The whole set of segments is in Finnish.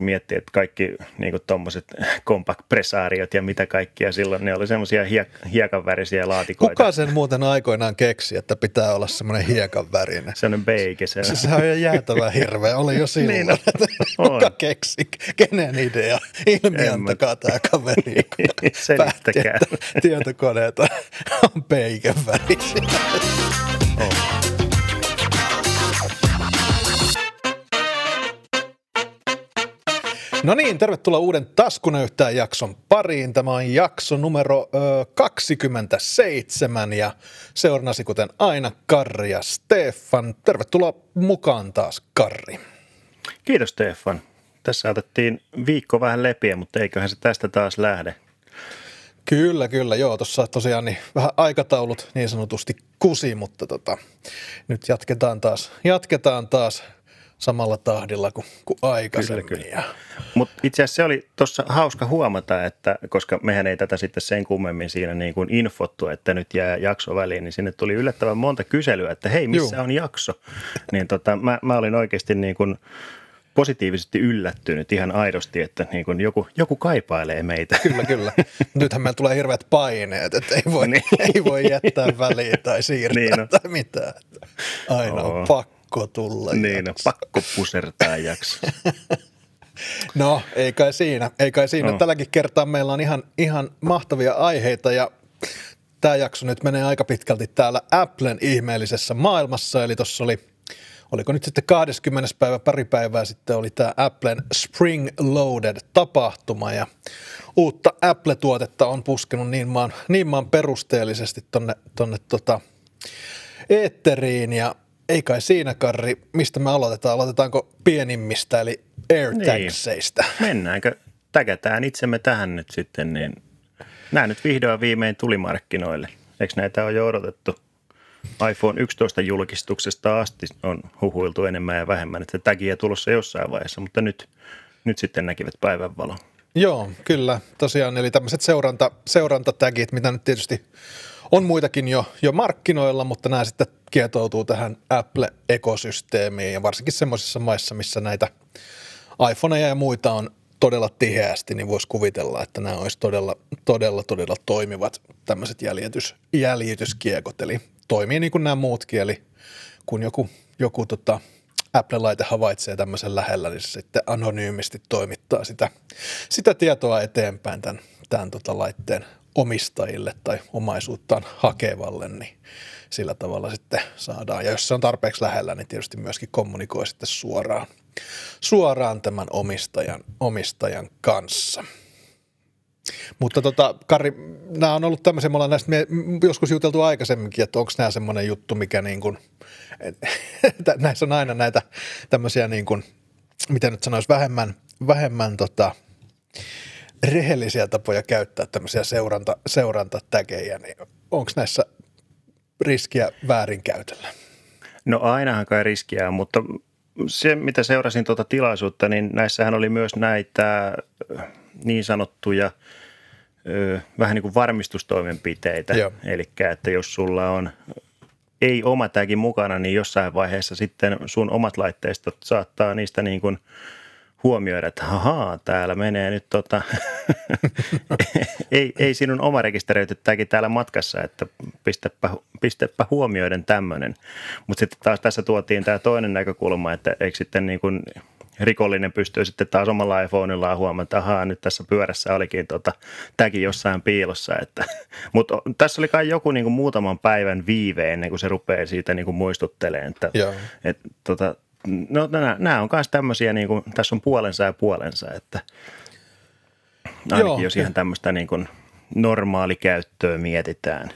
kun miettii, että kaikki niin tuommoiset compact pressaariot ja mitä kaikkia silloin, ne oli semmoisia hiek- hiekanvärisiä laatikoita. Kuka sen muuten aikoinaan keksi, että pitää olla semmoinen hiekanvärinen? Semmoinen beike. Se, se, sehän on jäätävä hirveä, oli jo silloin. niin, no, Kuka keksi? Kenen idea? Ilmiantakaa tämä kaveri, päätti, että tietokoneet on beikevärisiä. Oh. No niin, tervetuloa uuden Taskunöyhtään jakson pariin. Tämä on jakso numero ö, 27 ja seurannasi kuten aina Karri ja Stefan. Tervetuloa mukaan taas Karri. Kiitos Stefan. Tässä otettiin viikko vähän lepiä, mutta eiköhän se tästä taas lähde. Kyllä, kyllä. Joo, tuossa tosiaan niin vähän aikataulut niin sanotusti kusi, mutta tota, nyt jatketaan taas, jatketaan taas samalla tahdilla kuin, kuin aikaisemmin. Kyllä, kyllä. Mutta itse asiassa se oli tuossa hauska huomata, että koska mehän ei tätä sitten sen kummemmin siinä niin kuin infottu, että nyt jää jakso väliin, niin sinne tuli yllättävän monta kyselyä, että hei, missä Juu. on jakso? Niin tota, mä, mä olin oikeasti niin kuin positiivisesti yllättynyt ihan aidosti, että niin kuin joku, joku kaipailee meitä. Kyllä, kyllä. Nythän meillä tulee hirveät paineet, että ei voi, niin. ei voi jättää väliin tai siirtää niin no. tai mitään. Aina on pakko pakko tulla Niin, no, pakko pusertaa jakso. no, ei kai siinä. Ei kai siinä. No. Tälläkin kertaa meillä on ihan, ihan mahtavia aiheita ja tämä jakso nyt menee aika pitkälti täällä Applen ihmeellisessä maailmassa. Eli tuossa oli, oliko nyt sitten 20. päivä, pari päivää sitten oli tämä Applen Spring Loaded-tapahtuma ja uutta Apple-tuotetta on puskenut niin maan, niin maan perusteellisesti tonne, tonne tota, eetteriin ja ei kai siinä, Karri. Mistä me aloitetaan? Aloitetaanko pienimmistä, eli AirTagseista? Niin. Mennäänkö? Täkätään itsemme tähän nyt sitten, niin nämä nyt vihdoin viimein tuli markkinoille. Eikö näitä ole jo odotettu? iPhone 11 julkistuksesta asti on huhuiltu enemmän ja vähemmän, että tagia tulossa jossain vaiheessa, mutta nyt, nyt sitten näkivät päivänvalon. Joo, kyllä. Tosiaan, eli tämmöiset seuranta, seurantatagit, mitä nyt tietysti on muitakin jo, jo markkinoilla, mutta nämä sitten kietoutuu tähän Apple-ekosysteemiin ja varsinkin semmoisissa maissa, missä näitä iPhoneja ja muita on todella tiheästi, niin voisi kuvitella, että nämä olisi todella, todella, todella toimivat tämmöiset jäljitys, jäljityskiekot. Eli toimii niin kuin nämä muutkin, eli kun joku, joku tota, Apple-laite havaitsee tämmöisen lähellä, niin se sitten anonyymisti toimittaa sitä, sitä tietoa eteenpäin tämän, tämän tota laitteen omistajille tai omaisuuttaan hakevalle, niin sillä tavalla sitten saadaan. Ja jos se on tarpeeksi lähellä, niin tietysti myöskin kommunikoi sitten suoraan, suoraan tämän omistajan, omistajan kanssa. Mutta tota, Kari, nämä on ollut tämmöisiä, me ollaan näistä joskus juteltu aikaisemminkin, että onko nämä semmoinen juttu, mikä niin kuin, näissä on aina näitä tämmöisiä niin kuin, miten nyt sanoisi, vähemmän, vähemmän tota, rehellisiä tapoja käyttää tämmöisiä seuranta, seurantatägejä, niin onko näissä riskiä väärinkäytöllä? No ainahan kai riskiä mutta se mitä seurasin tuota tilaisuutta, niin näissähän oli myös näitä niin sanottuja vähän niin kuin varmistustoimenpiteitä. Eli että jos sulla on ei oma tämäkin mukana, niin jossain vaiheessa sitten sun omat laitteistot saattaa niistä niin kuin – huomioida, että hahaa, täällä menee nyt tota, ei, ei sinun oma rekisteröity tämäkin täällä matkassa, että pistäpä, pistäpä huomioiden tämmöinen. Mutta sitten taas tässä tuotiin tämä toinen näkökulma, että eikö sitten niin kuin rikollinen pystyy sitten taas omalla iPhoneillaan huomaamaan, että ahaa, nyt tässä pyörässä olikin tota, tämäkin jossain piilossa. Että, mutta tässä oli kai joku niin kuin muutaman päivän viive ennen kuin se rupeaa siitä niin kuin muistuttelemaan, että, että tota, no nämä, nämä on myös tämmöisiä, niin kuin, tässä on puolensa ja puolensa, että ainakin Joo, jos ihan tämmöistä niin kuin normaalikäyttöä mietitään.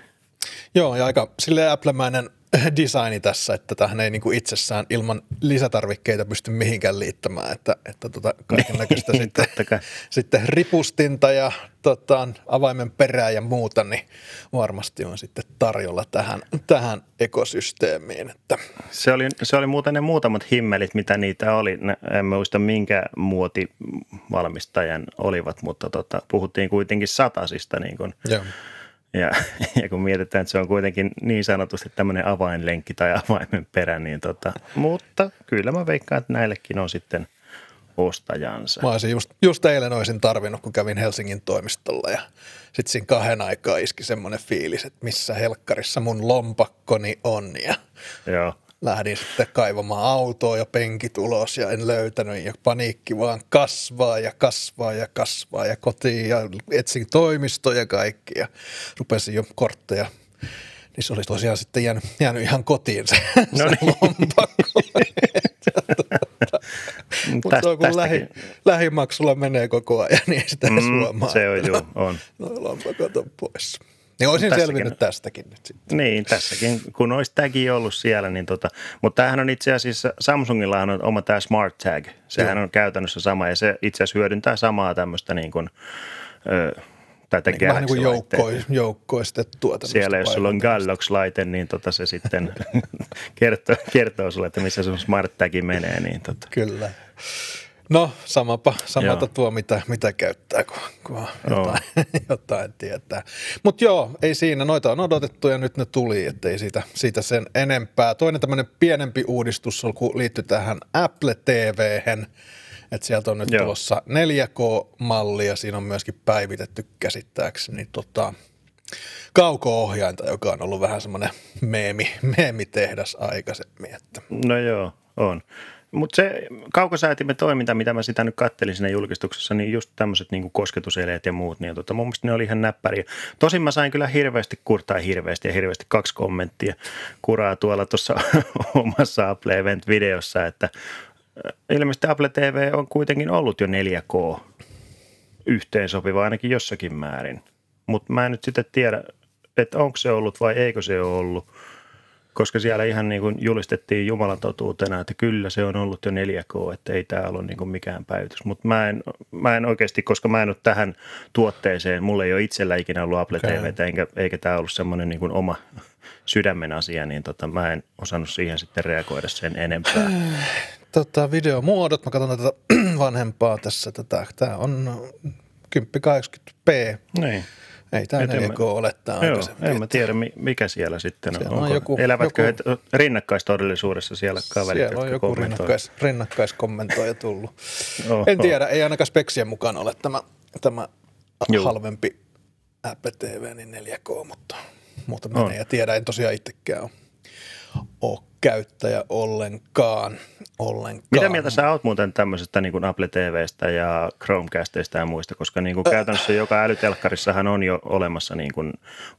Joo, ja aika sille Applemäinen designi tässä, että tähän ei niin kuin itsessään ilman lisätarvikkeita pysty mihinkään liittämään, että, että tota kaiken näköistä niin, sitten, sitten ripustinta ja tota, avaimen perää ja muuta, niin varmasti on sitten tarjolla tähän, tähän ekosysteemiin. Että. Se, oli, se oli muuten ne muutamat himmelit, mitä niitä oli. En muista minkä muotivalmistajan olivat, mutta tota, puhuttiin kuitenkin satasista niin kuin Joo ja, ja kun mietitään, että se on kuitenkin niin sanotusti tämmöinen avainlenkki tai avaimen perä, niin tota, mutta kyllä mä veikkaan, että näillekin on sitten ostajansa. Mä olisin just, just eilen olisin tarvinnut, kun kävin Helsingin toimistolla ja sitten siinä kahden aikaa iski semmoinen fiilis, että missä helkkarissa mun lompakkoni on ja Joo. Lähdin sitten kaivamaan autoa ja penkit ulos ja en löytänyt ja paniikki vaan kasvaa ja kasvaa ja kasvaa ja kotiin ja etsin toimistoja ja kaikki ja rupesin jo kortteja. Niin se olisi tosiaan sitten jäänyt, jäänyt ihan kotiin se, No se niin. lompakko. Mutta se on kun lähi, lähimaksulla menee koko ajan, niin sitä huomaa. Mm, se on juu, on. No, lompakot on pois. Niin olisin Tässäkin- selvinnyt tästäkin nyt sitten. Niin, tässäkin, kun olisi tagi ollut siellä, niin tota, mutta tämähän on itse asiassa, Samsungilla on oma tämä Smart Tag, sehän Joo. on käytännössä sama ja se itse asiassa hyödyntää samaa tämmöistä niin kuin, ö, tätä Niin, vähän niin kuin joukkoistettua. Siellä, jos sulla on. Galaxy-laite, niin tota se sitten kertoo, kertoo sulle, että missä sun Smart Tag menee. Niin tota. Kyllä. No, samapa, samalta tuo, mitä, mitä käyttää, kun, kun jotain, jotain tietää. Mutta joo, ei siinä. Noita on odotettu ja nyt ne tuli, ettei siitä, siitä sen enempää. Toinen tämmöinen pienempi uudistus liittyy tähän Apple TVhen, että sieltä on nyt Joo. tulossa 4K-malli ja siinä on myöskin päivitetty käsittääkseni tota, kauko-ohjainta, joka on ollut vähän semmoinen meemi, meemitehdas aikaisemmin. Että. No joo, on. Mutta se kaukosäätimen toiminta, mitä mä sitä nyt kattelin siinä julkistuksessa, niin just tämmöiset niin kosketuseleet ja muut, niin tota, mun mielestä ne oli ihan näppäriä. Tosin mä sain kyllä hirveästi kurtaa hirveästi ja hirveästi kaksi kommenttia kuraa tuolla tuossa omassa Apple Event-videossa, että äh, ilmeisesti Apple TV on kuitenkin ollut jo 4K yhteensopiva ainakin jossakin määrin. Mutta mä en nyt sitten tiedä, että onko se ollut vai eikö se ole ollut koska siellä ihan niin kuin julistettiin Jumalan totuutena, että kyllä se on ollut jo 4K, että ei tämä ole niin kuin mikään päivitys. Mutta mä en, mä en oikeasti, koska mä en ole tähän tuotteeseen, mulla ei ole itsellä ikinä ollut Apple okay. eikä, eikä tämä ollut semmoinen niin kuin oma sydämen asia, niin tota, mä en osannut siihen sitten reagoida sen enempää. tota, videomuodot, mä katson tätä vanhempaa tässä, tätä, tämä on 1080p, Niin. Ei tämä 4K ole tämä Joo, aikaisemmin. en mä tiedä mi- mikä siellä sitten on. Siellä on Onko, joku- elävätkö joku- he rinnakkaistodellisuudessa siellä kaverit, Siellä on joku rinnakkais, rinnakkaiskommentoija tullut. Oho. En tiedä, ei ainakaan speksien mukaan ole tämä, tämä Juu. halvempi Apple TV, niin 4K, mutta, mutta On. menee ja tiedä, en tosiaan itsekään ole, ole käyttäjä ollenkaan. ollenkaan. Mitä mieltä sä oot muuten tämmöisestä niin kuin Apple TVstä ja Chromecasteista ja muista, koska niin kuin käytännössä joka älytelkkarissahan on jo olemassa niin kuin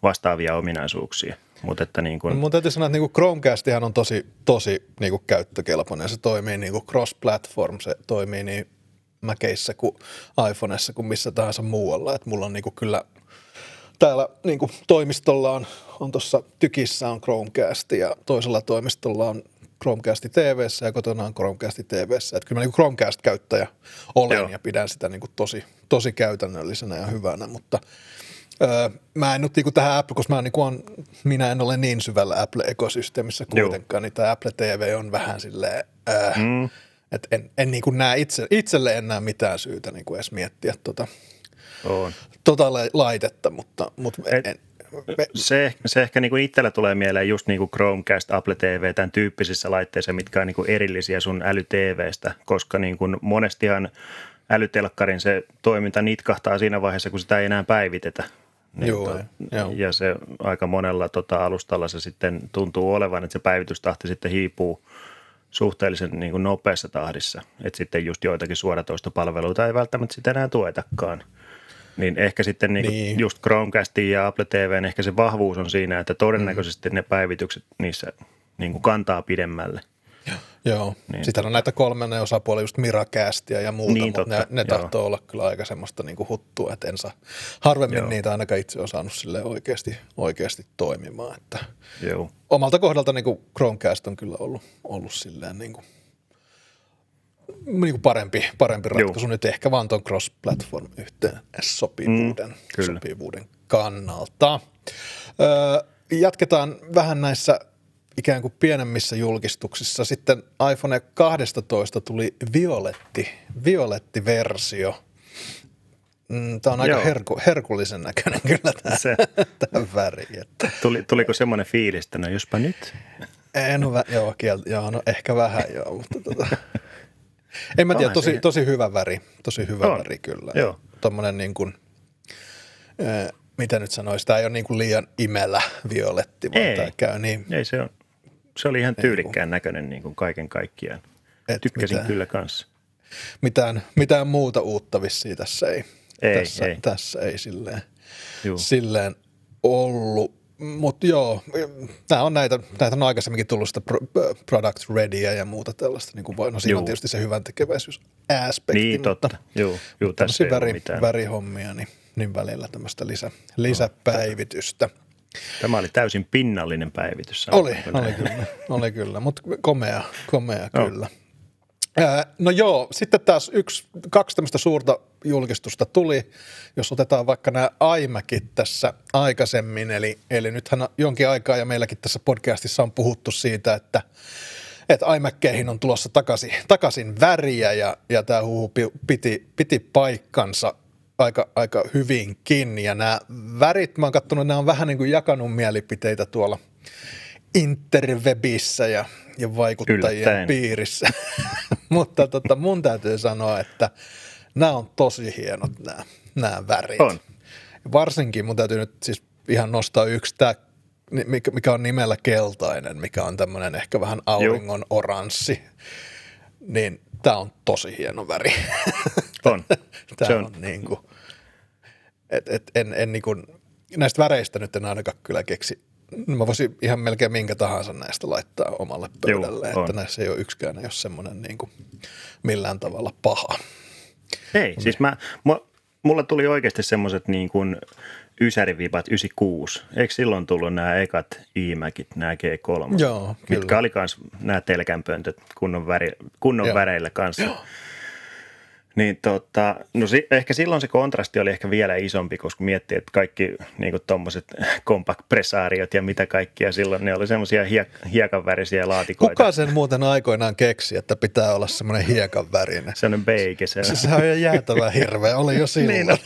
vastaavia ominaisuuksia, mutta että niin kuin, Mun täytyy sanoa, että niinku Chromecastihan on tosi, tosi niinku käyttökelpoinen. Se toimii niinku cross-platform, se toimii niin Maceissä kuin iPhoneissa kuin missä tahansa muualla. Et mulla on niinku kyllä täällä niinku toimistolla on, on tuossa tykissä on Chromecast ja toisella toimistolla on Chromecast TVssä ja kotona on Chromecast TVssä. Että kyllä mä niinku Chromecast-käyttäjä olen Joo. ja pidän sitä niinku tosi, tosi käytännöllisenä ja hyvänä, mutta Öö, mä en nyt niinku tähän Apple, koska mä niinku on, minä en ole niin syvällä Apple-ekosysteemissä Joo. kuitenkaan, niin tämä Apple TV on vähän silleen, öö, mm, että en, en niinku näe itse, itselle en näe mitään syytä niinku edes miettiä tota, on. tota la- laitetta, mutta, mutta Et- en, me, Se, se ehkä niin kuin itsellä tulee mieleen just niin kuin Chromecast, Apple TV, tämän tyyppisissä laitteissa, mitkä on niin kuin erillisiä sun äly-TVstä, koska niin kuin monestihan älytelkkarin se toiminta nitkahtaa siinä vaiheessa, kun sitä ei enää päivitetä. Niin Joo, tota, joo. Ja se aika monella tota, alustalla se sitten tuntuu olevan, että se päivitystahti sitten hiipuu suhteellisen niin kuin nopeassa tahdissa. Että sitten just joitakin suoratoistopalveluita ei välttämättä sitten enää tuetakaan. Niin ehkä sitten niin Niin. just Chromecastin ja Apple TVn ehkä se vahvuus on siinä, että todennäköisesti ne päivitykset niissä niin kuin kantaa pidemmälle. joo. Niin. Sitten on näitä kolmannen osapuolia, just Miracastia ja muuta, Niin, mutta totta, ne, ne joo. tahtoo olla kyllä aika semmoista niinku huttua, että en saa harvemmin Joo. niitä ainakaan itse osannut sille oikeasti, oikeasti toimimaan, että Joo. omalta kohdalta niin kuin Chromecast on kyllä ollut, ollut silleen niin kuin, niin kuin parempi, parempi ratkaisu nyt ehkä vaan tuon cross-platform yhteen sopivuuden, Mm, mm, sopivuuden kannalta. Öö, jatketaan vähän näissä ikään kuin pienemmissä julkistuksissa. Sitten iPhone 12 tuli violetti, violetti-versio. Tämä on aika Joo. herku, herkullisen näköinen kyllä tämä, Se, tämä väri. Että. tuli, tuliko semmoinen fiilis, että no jospa nyt? En ole, joo, kiel, joo, no ehkä vähän joo, mutta tota, En mä tiedä, tosi, tosi hyvä väri, tosi hyvä On. väri kyllä. Joo. Tuommoinen niin kuin, äh, mitä nyt sanoisi, tämä ei ole niin kuin liian imelä violetti, vaan Ei. tämä käy niin, Ei se on, se oli ihan tyylikkään näköinen niin kuin kaiken kaikkiaan. Et Tykkäsin mitä- kyllä kanssa. mitään, mitään muuta uutta vissiin tässä ei, Ei, tässä, ei. tässä ei silleen, Juu. silleen ollut. Mutta joo, nämä on näitä, näitä on aikaisemminkin tullut sitä pro, product readyä ja muuta tällaista. Niin kuin no siinä on Juu. tietysti se hyvän tekeväisyys aspekti, Niin, totta. mutta Joo, joo tässä ei tämmöisiä ole väri, värihommia, niin, niin välillä tämmöistä lisä, lisäpäivitystä. Tämä oli täysin pinnallinen päivitys. Oli, oli kyllä, oli kyllä, mutta komea, komea Joo. kyllä. No joo, sitten taas yksi, kaksi tämmöistä suurta julkistusta tuli, jos otetaan vaikka nämä iMacit tässä aikaisemmin, eli, eli nythän on jonkin aikaa ja meilläkin tässä podcastissa on puhuttu siitä, että, että iMackeihin on tulossa takaisin, takaisin väriä ja, ja tämä huhu pi- piti, piti paikkansa aika, aika hyvinkin. Ja nämä värit, mä oon katsonut, nämä on vähän niin kuin jakanut mielipiteitä tuolla interwebissä ja, ja vaikuttajien Yllättäen. piirissä. Mutta tota, mun täytyy sanoa, että nämä on tosi hienot nämä, nämä värit. On. Varsinkin mun täytyy nyt siis ihan nostaa yksi tämä, mikä, on nimellä keltainen, mikä on tämmöinen ehkä vähän auringon oranssi. Niin tämä on tosi hieno väri. On. Tämä Se on. on niin kuin, et, et, en, en niin kuin, näistä väreistä nyt en ainakaan kyllä keksi. Mä voisin ihan melkein minkä tahansa näistä laittaa omalle pöydälle, että on. näissä ei ole yksikään, ei ole semmoinen niin kuin millään tavalla paha. Ei, siis mä, mu- mulla tuli oikeasti semmoiset niin kuin Ysärivipat 96. Eikö silloin tullut nämä ekat iMacit, nämä G3? Joo, Mitkä kyllä. oli kans nämä telkänpöntöt kunnon, väri, kunnon Joo. väreillä kanssa. Niin tota, no si- ehkä silloin se kontrasti oli ehkä vielä isompi, koska miettii, että kaikki niin tuommoiset pressaariot ja mitä kaikkia silloin, ne oli semmoisia hiek- hiekanvärisiä laatikoita. Kuka sen muuten aikoinaan keksi, että pitää olla semmoinen hiekan värinen? Sellainen beike se. Se, on ihan jäätävän hirveä, oli jo silloin. Niin on.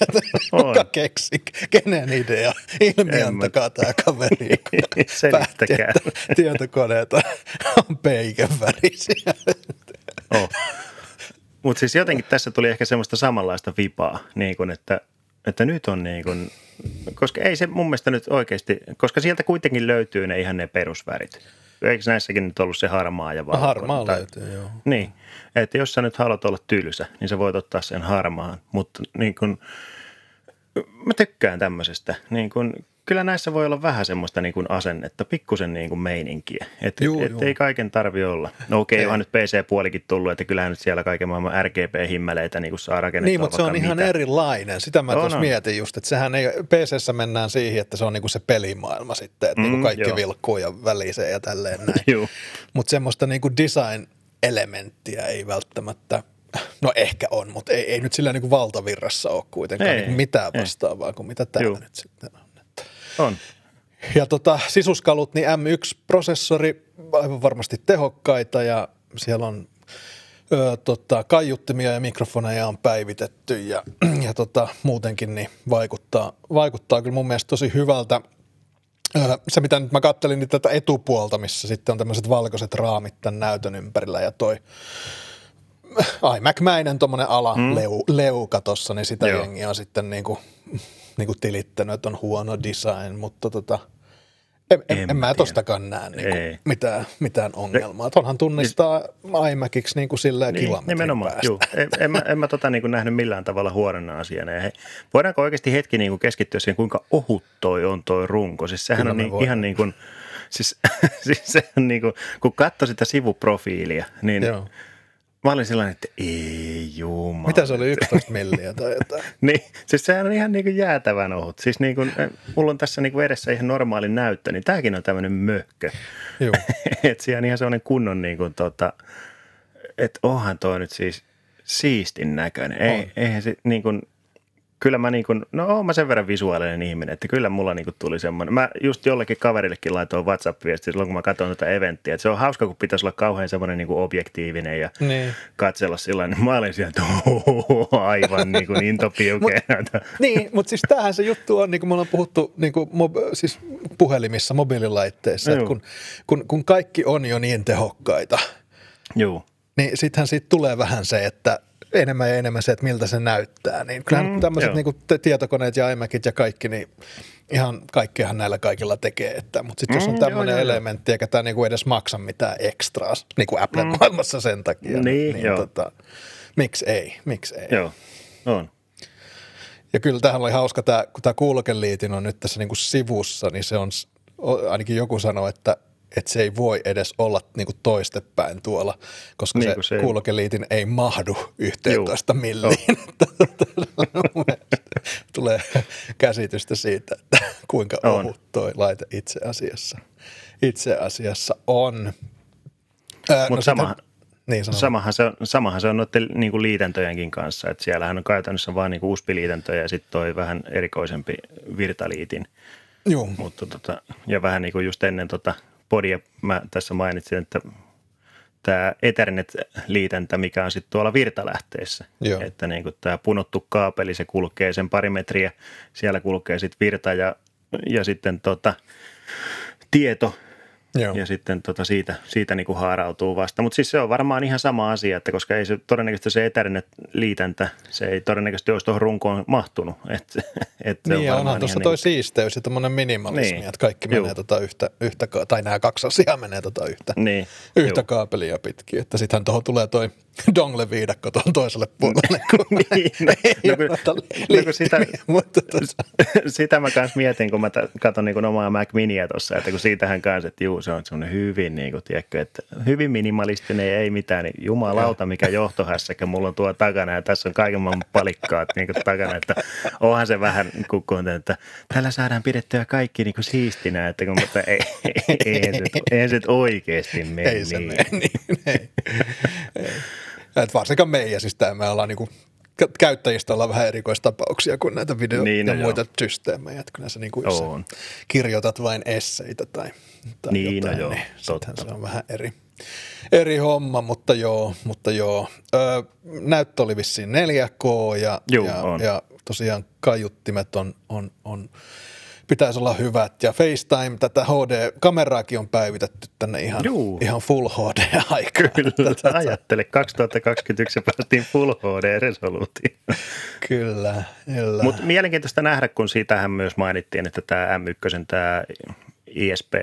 Kuka keksi, kenen idea? Ilmiantakaa tämä kaveri, joka päätti, että tietokoneet on peiken värisiä. Oh. Mutta siis jotenkin tässä tuli ehkä semmoista samanlaista vipaa, niin kun, että, että nyt on niin kun, koska ei se mun mielestä nyt oikeasti, koska sieltä kuitenkin löytyy ne ihan ne perusvärit. Eikö näissäkin nyt ollut se harmaa ja valkoinen? Harmaa Tai- löytyy, joo. Niin, että jos sä nyt haluat olla tylsä, niin sä voit ottaa sen harmaan, mutta niin kun, mä tykkään tämmöisestä. Niin kun, kyllä näissä voi olla vähän semmoista niin kun asennetta, pikkusen niin kun meininkiä. Että et ei kaiken tarvi olla. No okei, Ei. onhan nyt PC-puolikin tullut, että kyllähän nyt siellä kaiken maailman RGB-himmeleitä niin kun saa rakennettua Niin, mutta se on ihan mitä. erilainen. Sitä mä tuossa mietin just, että sehän ei, PCssä mennään siihen, että se on niinku se pelimaailma sitten, että mm, niinku Mm, kaikki joo. vilkkuu ja välisee ja tälleen näin. Mutta semmoista niinku design-elementtiä ei välttämättä, no ehkä on, mutta ei, ei nyt sillä niinku valtavirrassa ole kuitenkaan Ei, niinku mitään ei. vastaavaa kuin mitä täällä Juu. nyt sitten on. On. Ja tota, sisuskalut, niin M1-prosessori, aivan varmasti tehokkaita ja siellä on ö, tota, kaiuttimia ja mikrofoneja on päivitetty ja, ja tota, muutenkin niin vaikuttaa, vaikuttaa kyllä mun mielestä tosi hyvältä. Ö, se, mitä nyt mä kattelin, niin tätä etupuolta, missä sitten on tämmöiset valkoiset raamit tämän näytön ympärillä ja toi iMac-mäinen tuommoinen alaleu, leuka tossa, niin sitä Joo. jengiä on sitten niinku, tilittänyt, että on huono design, mutta tota, en, en, En en mä tostakaan näe niinku Ei. mitään, mitään ongelmaa. Onhan tunnistaa iMaciksi niinku silleen Niin, kilometrin nimenomaan, päästä. juu. En, en, mä, en mä tota niin kuin nähnyt millään tavalla huonona asiana. Ja he, voidaanko oikeasti hetki niin kuin keskittyä siihen, kuinka ohut toi on toi runko? Siis sehän Kyllä on niin, voidaan. ihan niin kuin, siis, siis se on niin kuin, kun katsoi sitä sivuprofiilia, niin Joo. Mä olin sellainen, että ei jumala. Mitä se oli, 11 milliä tai jotain? Niin, siis sehän on ihan niin kuin jäätävän ohut. Siis niin kuin, mulla on tässä niin kuin edessä ihan normaali näyttö, niin tämäkin on tämmöinen möhkö. Joo. että siellä on ihan sellainen kunnon niin kuin, tota, että onhan toi nyt siis siistin näköinen. Ei, On. eihän se niin kuin, kyllä mä niin kuin, no oon mä sen verran visuaalinen ihminen, että kyllä mulla niin kuin tuli semmoinen. Mä just jollekin kaverillekin laitoin WhatsApp-viesti silloin, kun mä katson tätä eventtiä, että se on hauska, kun pitäisi olla kauhean semmoinen niin kuin objektiivinen ja Niin. katsella sillä niin mä olin sieltä aivan niin kuin intopiukeena. Niin, mutta siis tämähän se juttu on, niin kuin me ollaan puhuttu niin kuin mob- siis puhelimissa, mobiililaitteissa, että kun, kun, kun kaikki on jo niin tehokkaita, Joo. niin sittenhän siitä tulee vähän se, että enemmän ja enemmän se, että miltä se näyttää. Niin kyllähän mm, tämmöiset niin tietokoneet ja iMacit ja kaikki, niin ihan kaikkihan näillä kaikilla tekee. Että, mutta sitten mm, jos on tämmöinen joo, elementti, eikä tämä niinku edes maksa mitään ekstraa, niin kuin Apple-maailmassa mm. sen takia, niin, niin, niin tota, miksi ei, miksi ei. Joo, on. Ja kyllä tähän oli hauska, tämä, kun tämä kuulokeliitin on nyt tässä niin kuin sivussa, niin se on, ainakin joku sanoi, että, että se ei voi edes olla niin kuin toistepäin tuolla, koska niin se, se kuulokeliitin ei mahdu 11 Juu. milliin. Tulee käsitystä siitä, että kuinka on. ohut toi laite itse asiassa, itse asiassa on. Mutta no sama, niin samahan, se on, samahan se on noiden niin kuin liitäntöjenkin kanssa, että siellähän on käytännössä vain niin USB-liitäntö ja sitten toi vähän erikoisempi virtaliitin. Joo. Mutta tota, ja vähän niin kuin just ennen tota podia mä tässä mainitsin, että tämä Ethernet-liitäntä, mikä on sitten tuolla virtalähteessä. Joo. Että niin kuin tämä punottu kaapeli, se kulkee sen pari metriä, siellä kulkee sitten virta ja, ja sitten tota, tieto Joo. ja sitten tota siitä, siitä niin kuin haarautuu vasta. Mutta siis se on varmaan ihan sama asia, että koska ei se todennäköisesti se Ethernet-liitäntä, se ei todennäköisesti olisi tuohon runkoon mahtunut. Et, et niin, on onhan tuossa toi niin siisteys ja tämmöinen minimalismi, niin. että kaikki Juu. menee tota yhtä, yhtä, tai nämä kaksi asiaa menee tota yhtä, niin. yhtä kaapelia pitkin. Että sittenhän tuohon tulee toi dongle-viidakko tuohon toiselle puolelle. niin, no, no, kun, no, kun sitä, mutta tuossa. sitä mä kanssa mietin, kun mä katson niin omaa Mac Miniä tuossa, että kun siitähän kanssa, että juu, se on semmoinen hyvin, niin kuin, tiedätkö, että hyvin minimalistinen ja ei mitään, niin jumalauta, mikä johtohässäkä mulla on tuo takana ja tässä on kaiken maailman palikkaat niin kuin takana, että onhan se vähän kukkuun, että tällä saadaan pidettyä kaikki niin kuin siistinä, että kun, mutta ei, ei, ei, ei, se, ei se oikeasti mene ei se niin. Mene, niin ei. ei. Et varsinkaan meidän, siis tämä me ollaan niinku käyttäjistä ollaan vähän erikoistapauksia kuin näitä video- niin, no ja muita joo. systeemejä. Että kyllä sä niinku, jos on. kirjoitat vain esseitä tai, tai niin, jotain, no joo, niin totta. se on vähän eri, eri homma, mutta joo, mutta joo. Ö, näyttö oli vissiin 4K ja, Juu, ja, ja tosiaan kaiuttimet on, on, on pitäisi olla hyvät. Ja FaceTime, tätä HD-kameraakin on päivitetty tänne ihan, ihan Full HD-aikaan. Kyllä, tätä, ajattele, 2021 päästiin Full HD-resoluutioon. Kyllä, kyllä. Mutta mielenkiintoista nähdä, kun siitähän myös mainittiin, että tämä M1, tämä ISP,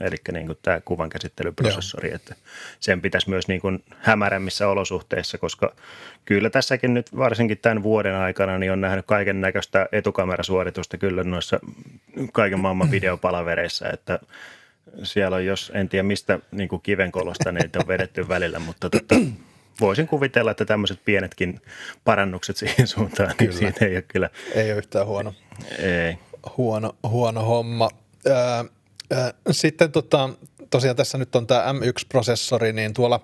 eli niin kuin tämä kuvankäsittelyprosessori, Joo. että sen pitäisi myös niin kuin hämärämmissä olosuhteissa, koska kyllä tässäkin nyt varsinkin tämän vuoden aikana niin on nähnyt kaiken näköistä etukamerasuoritusta kyllä noissa kaiken maailman videopalavereissa, että siellä on, jos en tiedä mistä niin kuin kivenkolosta niitä on vedetty välillä, mutta tota, voisin kuvitella, että tämmöiset pienetkin parannukset siihen suuntaan, niin kyllä. niin siitä ei ole kyllä. Ei ole yhtään huono. Ei. Huono, huono homma. Ää, sitten tota, tosiaan tässä nyt on tämä M1-prosessori, niin tuolla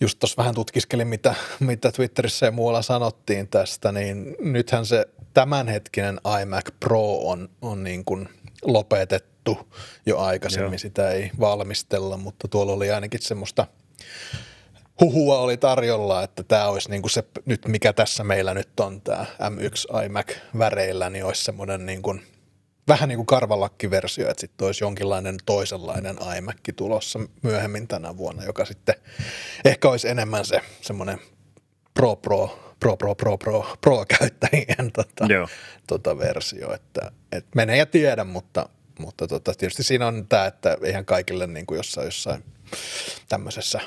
just tuossa vähän tutkiskelin, mitä, mitä Twitterissä ja muualla sanottiin tästä, niin nythän se tämänhetkinen iMac Pro on, on niin kuin lopetettu jo aikaisemmin, Joo. sitä ei valmistella, mutta tuolla oli ainakin semmoista huhua oli tarjolla, että tämä olisi niin kuin se nyt, mikä tässä meillä nyt on, tämä M1 iMac väreillä, niin olisi semmoinen niin kuin – vähän niin kuin karvalakkiversio, että sitten olisi jonkinlainen toisenlainen iMac tulossa myöhemmin tänä vuonna, joka sitten ehkä olisi enemmän se semmoinen pro pro pro pro pro pro pro käyttäjien tota, tota versio, että et menee ja tiedä, mutta, mutta tota, tietysti siinä on tämä, että eihän kaikille niin kuin jossain, jossain tämmöisessä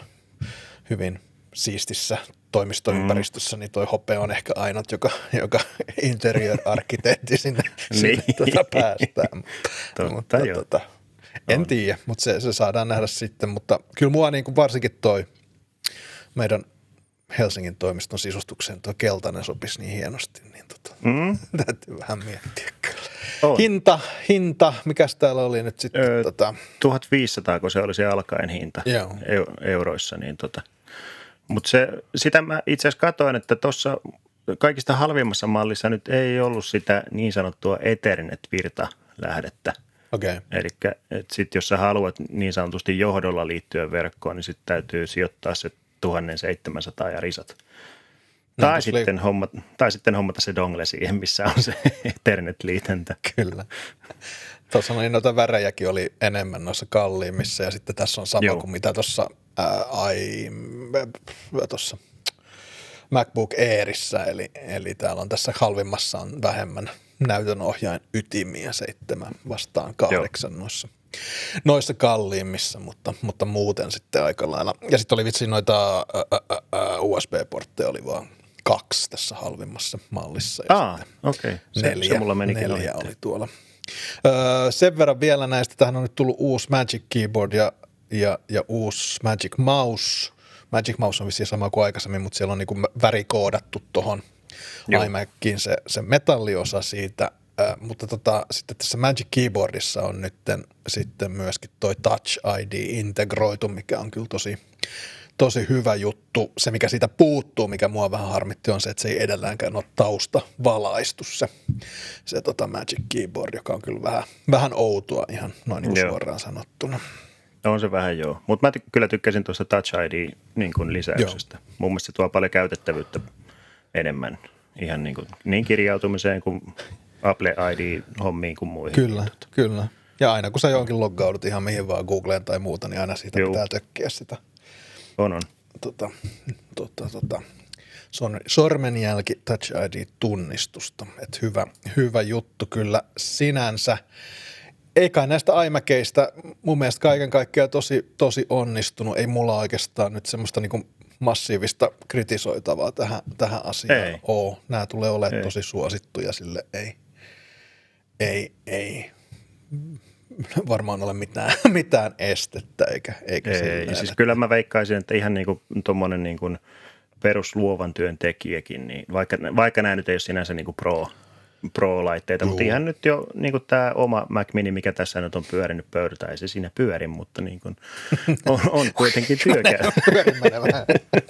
hyvin siistissä toimistoympäristössä, mm. niin toi hope on ehkä ainut, joka, joka interior-arkkitehti sinne, niin. sinne tuota päästään. Totta, mutta, tota, en tiedä, mutta se, se saadaan nähdä sitten, mutta kyllä mua niin kuin varsinkin toi meidän Helsingin toimiston sisustukseen tuo keltainen sopisi niin hienosti, niin tota, mm. täytyy vähän miettiä kyllä. On. Hinta, hinta, mikäs täällä oli nyt sitten? Öö, tota... 1500, kun se oli se alkaen hinta Joo. euroissa, niin tota – mutta se, sitä mä itse asiassa katsoin, että tuossa kaikista halvimmassa mallissa nyt ei ollut sitä niin sanottua Ethernet-virta-lähdettä. Okay. Eli sitten jos sä haluat niin sanotusti johdolla liittyä verkkoon, niin sitten täytyy sijoittaa se 1700 ja risat. No, tai, sitten li- homma, tai sitten hommata se dongle siihen, missä on se Ethernet-liitäntä. Kyllä. Tuossa niin noita värejäkin oli enemmän noissa kalliimmissa ja sitten tässä on sama Joo. kuin mitä tuossa ää, ai, tuossa MacBook Airissä, eli, eli täällä on tässä halvimmassa on vähemmän näytön ohjain ytimiä, seitsemän vastaan kahdeksan Joo. noissa, noissa kalliimmissa, mutta, mutta muuten sitten aika lailla. Ja sitten oli vitsi noita USB-portteja oli vaan kaksi tässä halvimmassa mallissa. Ah, okei. Okay. Se, neljä, se mulla neljä oli tuolla. Öö, sen verran vielä näistä, tähän on nyt tullut uusi Magic Keyboard ja, ja, ja uusi Magic Mouse. Magic Mouse on vissiin sama kuin aikaisemmin, mutta siellä on niin värikoodattu tuohon iMaciin se, se metalliosa siitä, äh, mutta tota, sitten tässä Magic Keyboardissa on nyt sitten myöskin toi Touch ID integroitu, mikä on kyllä tosi, tosi hyvä juttu. Se, mikä siitä puuttuu, mikä mua vähän harmitti, on se, että se ei edelläänkään ole tausta valaistu se, se tota Magic Keyboard, joka on kyllä vähän, vähän outoa ihan noin niin kuin suoraan sanottuna. On se vähän joo, mutta mä ty- kyllä tykkäsin tuosta Touch ID niin. Mun mielestä se tuo paljon käytettävyyttä enemmän ihan niin, kuin, niin kirjautumiseen kuin Apple ID-hommiin kuin muihin. Kyllä, kyllä. Ja aina kun sä johonkin loggaudut ihan mihin vaan Googleen tai muuta, niin aina siitä Joo. pitää tökkiä sitä. On, on. Tota, tota, tota, sormenjälki Touch ID-tunnistusta. Et hyvä, hyvä juttu kyllä sinänsä. Ei kai näistä iMaceista mun mielestä kaiken kaikkiaan tosi, tosi onnistunut. Ei mulla oikeastaan nyt semmoista niinku massiivista kritisoitavaa tähän, tähän asiaan ei. ole. Nämä tulee olemaan ei. tosi suosittuja, sille ei, ei, ei varmaan ole mitään, mitään estettä eikä, eikä ei, ei. Siis kyllä mä veikkaisin, että ihan niin kuin tuommoinen niin kuin perusluovan työn tekijäkin, niin vaikka, vaikka nämä nyt ei ole sinänsä niin kuin pro, Pro-laitteita, Juu. mutta ihan nyt jo niin kuin tämä oma Mac Mini, mikä tässä nyt on pyörinyt pöydältä, ei se siinä pyöri, mutta niin kuin on, on kuitenkin työkäy.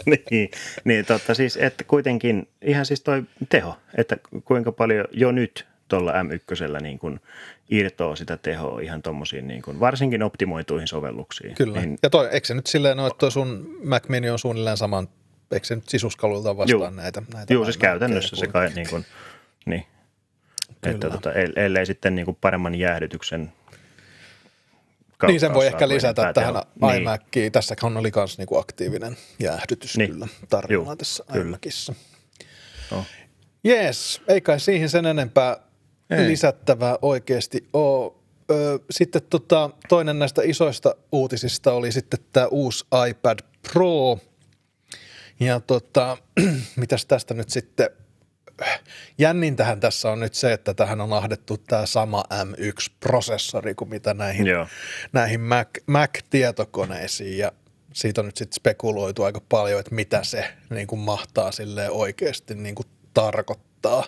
niin, niin totta siis, että kuitenkin ihan siis toi teho, että kuinka paljon jo nyt tuolla M1 niin kuin irtoaa sitä tehoa ihan tuommoisiin niin kuin, varsinkin optimoituihin sovelluksiin. Kyllä. Niin, ja toi, eikö se nyt silleen ole, että sun Mac Mini on suunnilleen saman, eikö se nyt sisuskalulta vastaan juu, näitä, näitä? Joo, siis käytännössä se kai niin kuin, niin, että tota, ellei sitten niin kuin paremman jäähdytyksen niin sen voi ehkä lisätä tähän niin. iMaciin. Tässähän oli myös niinku aktiivinen jäähdytys niin. kyllä tarjolla tässä iMacissa. No. Jees, ei kai siihen sen enempää ei. lisättävää oikeasti ole. Sitten tota, toinen näistä isoista uutisista oli sitten tämä uusi iPad Pro. Ja tota, mitäs tästä nyt sitten jännintähän tässä on nyt se, että tähän on ahdettu tämä sama M1-prosessori kuin mitä näihin, näihin Mac, Mac-tietokoneisiin ja siitä on nyt sitten spekuloitu aika paljon, että mitä se niin kuin mahtaa sille oikeasti niin kuin tarkoittaa.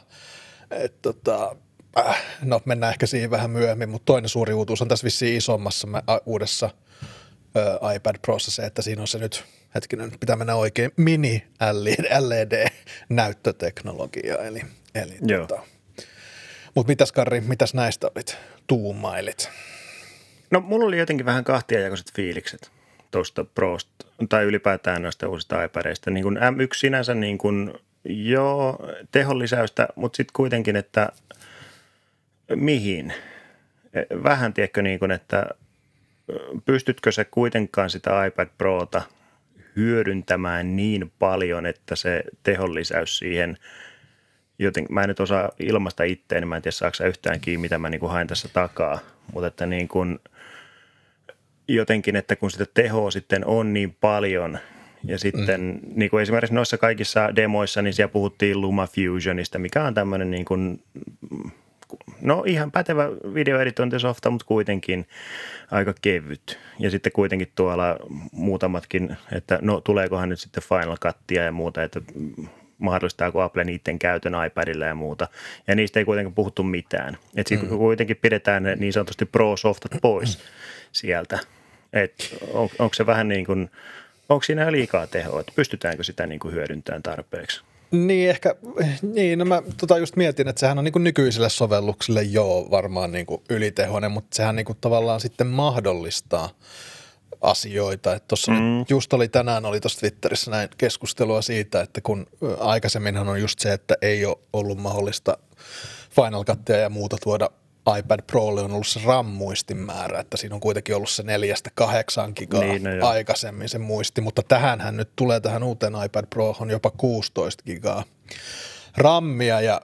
Et tota, äh, no mennään ehkä siihen vähän myöhemmin, mutta toinen suuri uutuus on tässä vissiin isommassa uudessa ö, iPad Prossa se, että siinä on se nyt – hetkinen, pitää mennä oikein, mini LED-näyttöteknologia. Eli, eli Joo. tota. Mutta mitäs Karri, mitäs näistä olit tuumailit? No mulla oli jotenkin vähän kahtiajakoiset fiilikset tuosta Prosta, tai ylipäätään noista uusista iPadeista. Niin kuin M1 sinänsä niin kuin, joo, teholisäystä, mutta sitten kuitenkin, että mihin? Vähän tiedätkö niin kuin, että pystytkö se kuitenkaan sitä iPad Prota – hyödyntämään niin paljon, että se tehonlisäys siihen, joten mä en nyt osaa ilmasta itteen, niin mä en tiedä saako yhtään kiinni, mitä mä niin kuin haen tässä takaa, mutta että niin kuin, jotenkin, että kun sitä tehoa sitten on niin paljon, ja sitten mm. niin kuin esimerkiksi noissa kaikissa demoissa, niin siellä puhuttiin LumaFusionista, mikä on tämmöinen niin kuin no ihan pätevä videoeditointisofta, mutta kuitenkin aika kevyt. Ja sitten kuitenkin tuolla muutamatkin, että no tuleekohan nyt sitten Final Cuttia ja muuta, että mahdollistaako Apple niiden käytön iPadilla ja muuta. Ja niistä ei kuitenkaan puhuttu mitään. Että sitten mm. kuitenkin pidetään ne niin sanotusti pro-softat pois sieltä. Että on, onko se vähän niin kuin, onko siinä liikaa tehoa, että pystytäänkö sitä niin kuin hyödyntämään tarpeeksi? Niin, ehkä, niin, no mä tota just mietin, että sehän on niin nykyisille sovelluksille jo varmaan niin ylitehoinen, mutta sehän niin tavallaan sitten mahdollistaa asioita. Että tuossa mm. just oli tänään, oli tuossa Twitterissä näin keskustelua siitä, että kun aikaisemminhan on just se, että ei ole ollut mahdollista Final Cuttia ja muuta tuoda iPad Prolle on ollut se RAM-muistin määrä, että siinä on kuitenkin ollut se neljästä kahdeksan gigaa Niin, no joo. aikaisemmin se muisti, mutta tähänhän nyt tulee tähän uuteen iPad Prohon jopa 16 gigaa rammia ja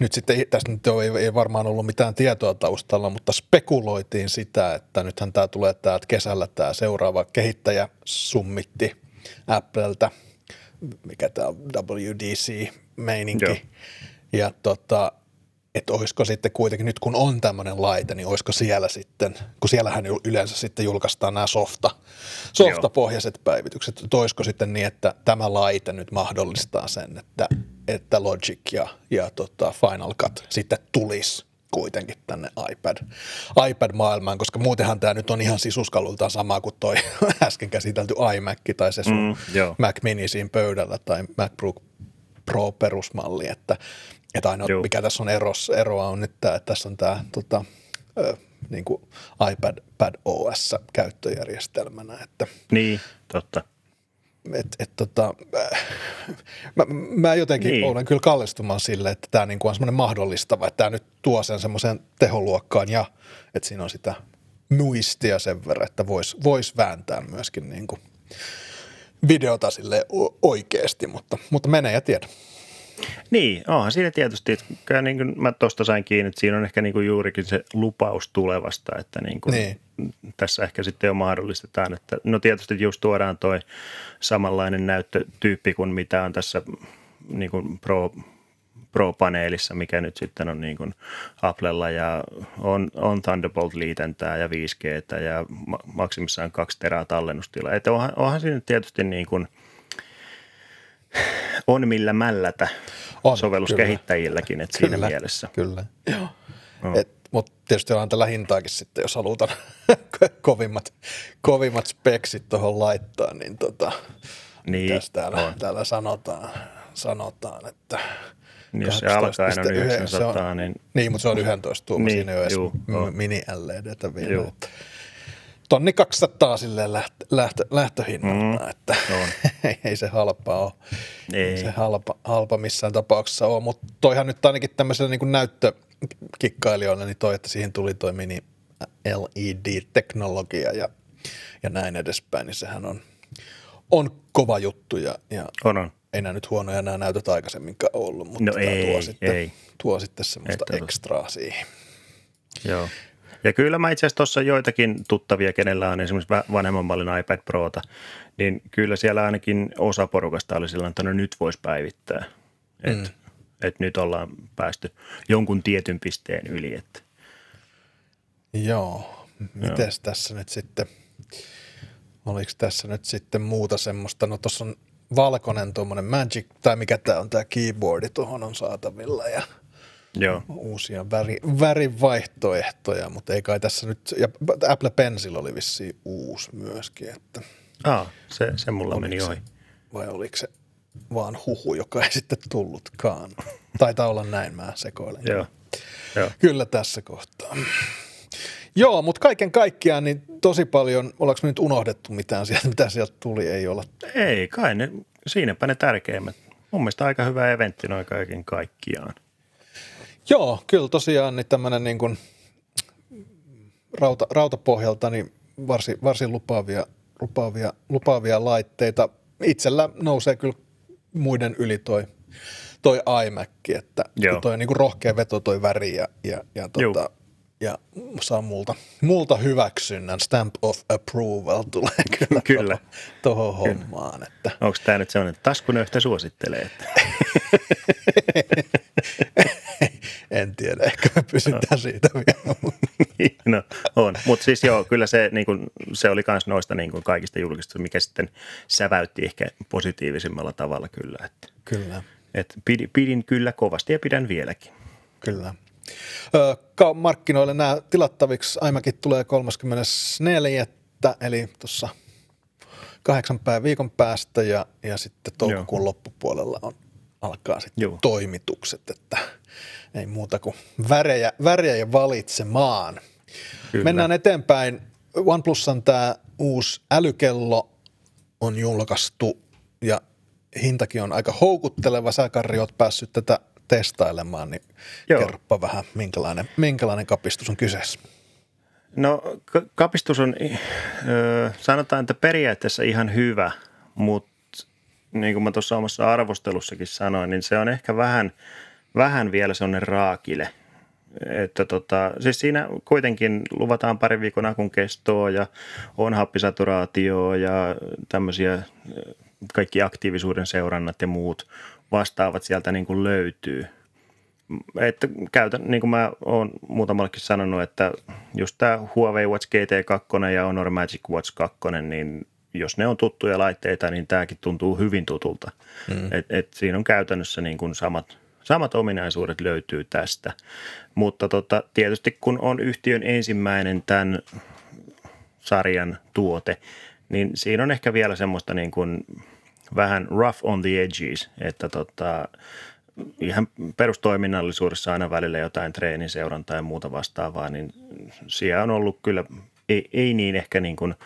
nyt sitten tästä nyt ei, ei varmaan ollut mitään tietoa taustalla, mutta spekuloitiin sitä, että nythän tämä tulee täältä kesällä tämä seuraava kehittäjä summitti Appleltä, mikä tämä WDC-meininki. Joo. Ja tota, että olisiko sitten kuitenkin, nyt kun on tämmöinen laite, niin olisiko siellä sitten, kun siellähän yleensä sitten julkaistaan nämä softa, softapohjaiset päivitykset, että olisiko sitten niin, että tämä laite nyt mahdollistaa sen, että, että Logic ja, ja tota Final Cut sitten tulisi kuitenkin tänne iPad, iPad-maailmaan, koska muutenhan tämä nyt on ihan sisuskalultaan sama kuin toi äsken käsitelty iMac tai se sun Mm, joo. Mac Mini siinä pöydällä tai MacBook Pro perusmalli, että, että ainoa Joo. mikä tässä on eros, eroa on nyt tämä, että tässä on tämä tota, ö, niin kuin iPad Pad OS käyttöjärjestelmänä, että Niin, totta. et, et, tota, äh, mä, mä jotenkin Niin. niin. olen kyllä kallistumaan sille, että tämä niinku on semmoinen mahdollistava, että tämä nyt tuo sen semmoiseen teholuokkaan ja että siinä on sitä muistia sen verran, että voisi vois vääntää myöskin niinku videota sille oikeasti, mutta, mutta menee ja tiedä. Niin, onhan siinä tietysti, että niin kuin mä tuosta sain kiinni, että siinä on ehkä niin kuin juurikin se lupaus tulevasta, että niin kuin Niin. tässä ehkä sitten jo mahdollistetaan, että no tietysti just tuodaan toi samanlainen näyttötyyppi kuin mitä on tässä niin kuin Pro, Pro-paneelissa, mikä nyt sitten on niin kuin Applella ja on, on Thunderbolt-liitäntää ja 5G ja ma- maksimissaan kaksi terää tallennustilaa. Että onhan, onhan siinä tietysti niin kuin, on millä mällätä On, sovelluskehittäjilläkin, että siinä mielessä. Kyllä. Joo. Et, mutta tietysti on tällä hintaakin sitten, jos halutaan kovimmat, kovimmat speksit tuohon laittaa, niin tota, Niin, mitäs täällä, on. täällä sanotaan, sanotaan, että Niin jos se 18,1 alkaen on 900, se on- niin Niin, mutta se on 11 tuuma, Niin, siinä ei ole edes juu, m- on. mini LEDtä vielä. Juu. Tonni 200 silleen lähtö, lähtö, lähtöhinnalta, mm, että on. ei, ei se halpaa ole. Ei. se halpa, halpa missään tapauksessa ole, mutta toihan nyt ainakin tämmöiselle niin näyttökikkailijoille, niin toi, että siihen tuli toi mini LED-teknologia ja, ja näin edespäin, niin sehän on, on kova juttu ja, ja on, on. ei nämä nyt huonoja nämä näytöt aikaisemminkaan ollut, mutta No tää ei, tuo, sitten, ei. tuo sitten semmoista ekstraa siihen. Joo. Ja kyllä mä itse asiassa tuossa joitakin tuttavia, kenellä on esimerkiksi vanhemman mallin iPad Prota, niin kyllä siellä ainakin osa porukasta oli sillä että no nyt voisi päivittää. Että mm. et nyt ollaan päästy jonkun tietyn pisteen yli. Että. Joo, mites tässä nyt sitten, oliko tässä nyt sitten muuta semmoista, no tuossa on valkoinen tuommoinen Magic, tai mikä tämä on tämä keyboardi tuohon on saatavilla ja Joo, uusia väri, värivaihtoehtoja, mutta ei kai tässä nyt, ja Apple Pencil oli vissiin uusi myöskin, että Aa, se, se mulla meni se, ohi. vai oliko se vaan huhu, joka ei sitten tullutkaan. Taitaa olla näin, mä sekoilen. Joo, joo. Kyllä tässä kohtaa. Joo, mutta kaiken kaikkiaan niin tosi paljon, ollaanko me nyt unohdettu mitään sieltä, mitä sieltä tuli, ei olla. Ei kai, ne, siinäpä ne tärkeimmät. Mun mielestä aika hyvä eventti noin kaiken kaikkiaan. Joo, kyllä tosiaan niin tämmöinen niin kuin rauta, rautapohjalta niin varsin, varsin lupaavia, lupaavia, lupaavia laitteita. Itsellä nousee kyllä muiden yli toi, toi iMac, että Joo. toi on niin kuin rohkea veto toi väri ja, ja, ja, tota, ja saa multa, multa hyväksynnän, stamp of approval tulee kyllä, Kyllä. tuohon hommaan. Että. Onko tämä nyt sellainen, että taskunöyhtä suosittelee? Että... en tiedä, ehkä me pysytään siitä vielä. no on, mutta siis joo, kyllä se, niin kuin, se oli myös noista niin kuin kaikista julkistusta, mikä sitten säväytti ehkä positiivisimmalla tavalla kyllä. Että, Kyllä. että pidin, pidin kyllä kovasti ja pidän vieläkin. Kyllä. Ö, markkinoille nämä tilattaviksi iMacit tulee 34. eli tuossa kahdeksan päivän viikon päästä ja, ja sitten toukokuun Joo. loppupuolella on, alkaa sitten Joo. toimitukset, että ei muuta kuin värejä, värejä valitsemaan. Kyllä. Mennään eteenpäin. OnePlusan tämä uusi älykello on julkaistu ja hintakin on aika houkutteleva. Sä Karri oot päässyt tätä testailemaan, niin Joo. kerropa vähän, minkälainen, minkälainen kapistus on kyseessä. No kapistus on, sanotaan, että periaatteessa ihan hyvä, mutta niin kuin mä tuossa omassa arvostelussakin sanoin, niin se on ehkä vähän, vähän vielä sellainen raakile. Että tota, siis siinä kuitenkin luvataan pari viikon akun kestoa ja on happisaturaatio ja tämmöisiä kaikki aktiivisuuden seurannat ja muut vastaavat sieltä niin kuin löytyy. Että käytän, niin kuin mä oon muutamallekin sanonut, että just tämä Huawei Watch GT2 ja Honor Magic Watch 2, niin jos ne on tuttuja laitteita, niin tämäkin tuntuu hyvin tutulta. Mm. Et, et siinä on käytännössä niin kuin samat, samat ominaisuudet löytyy tästä. Mutta tota, tietysti kun on yhtiön ensimmäinen tämän sarjan tuote, niin siinä on ehkä vielä semmoista niin kuin vähän rough on the edges, että tota, ihan perustoiminnallisuudessa aina välillä jotain treeniseurantaa ja muuta vastaavaa, niin siellä on ollut kyllä ei, ei niin ehkä niin kuin –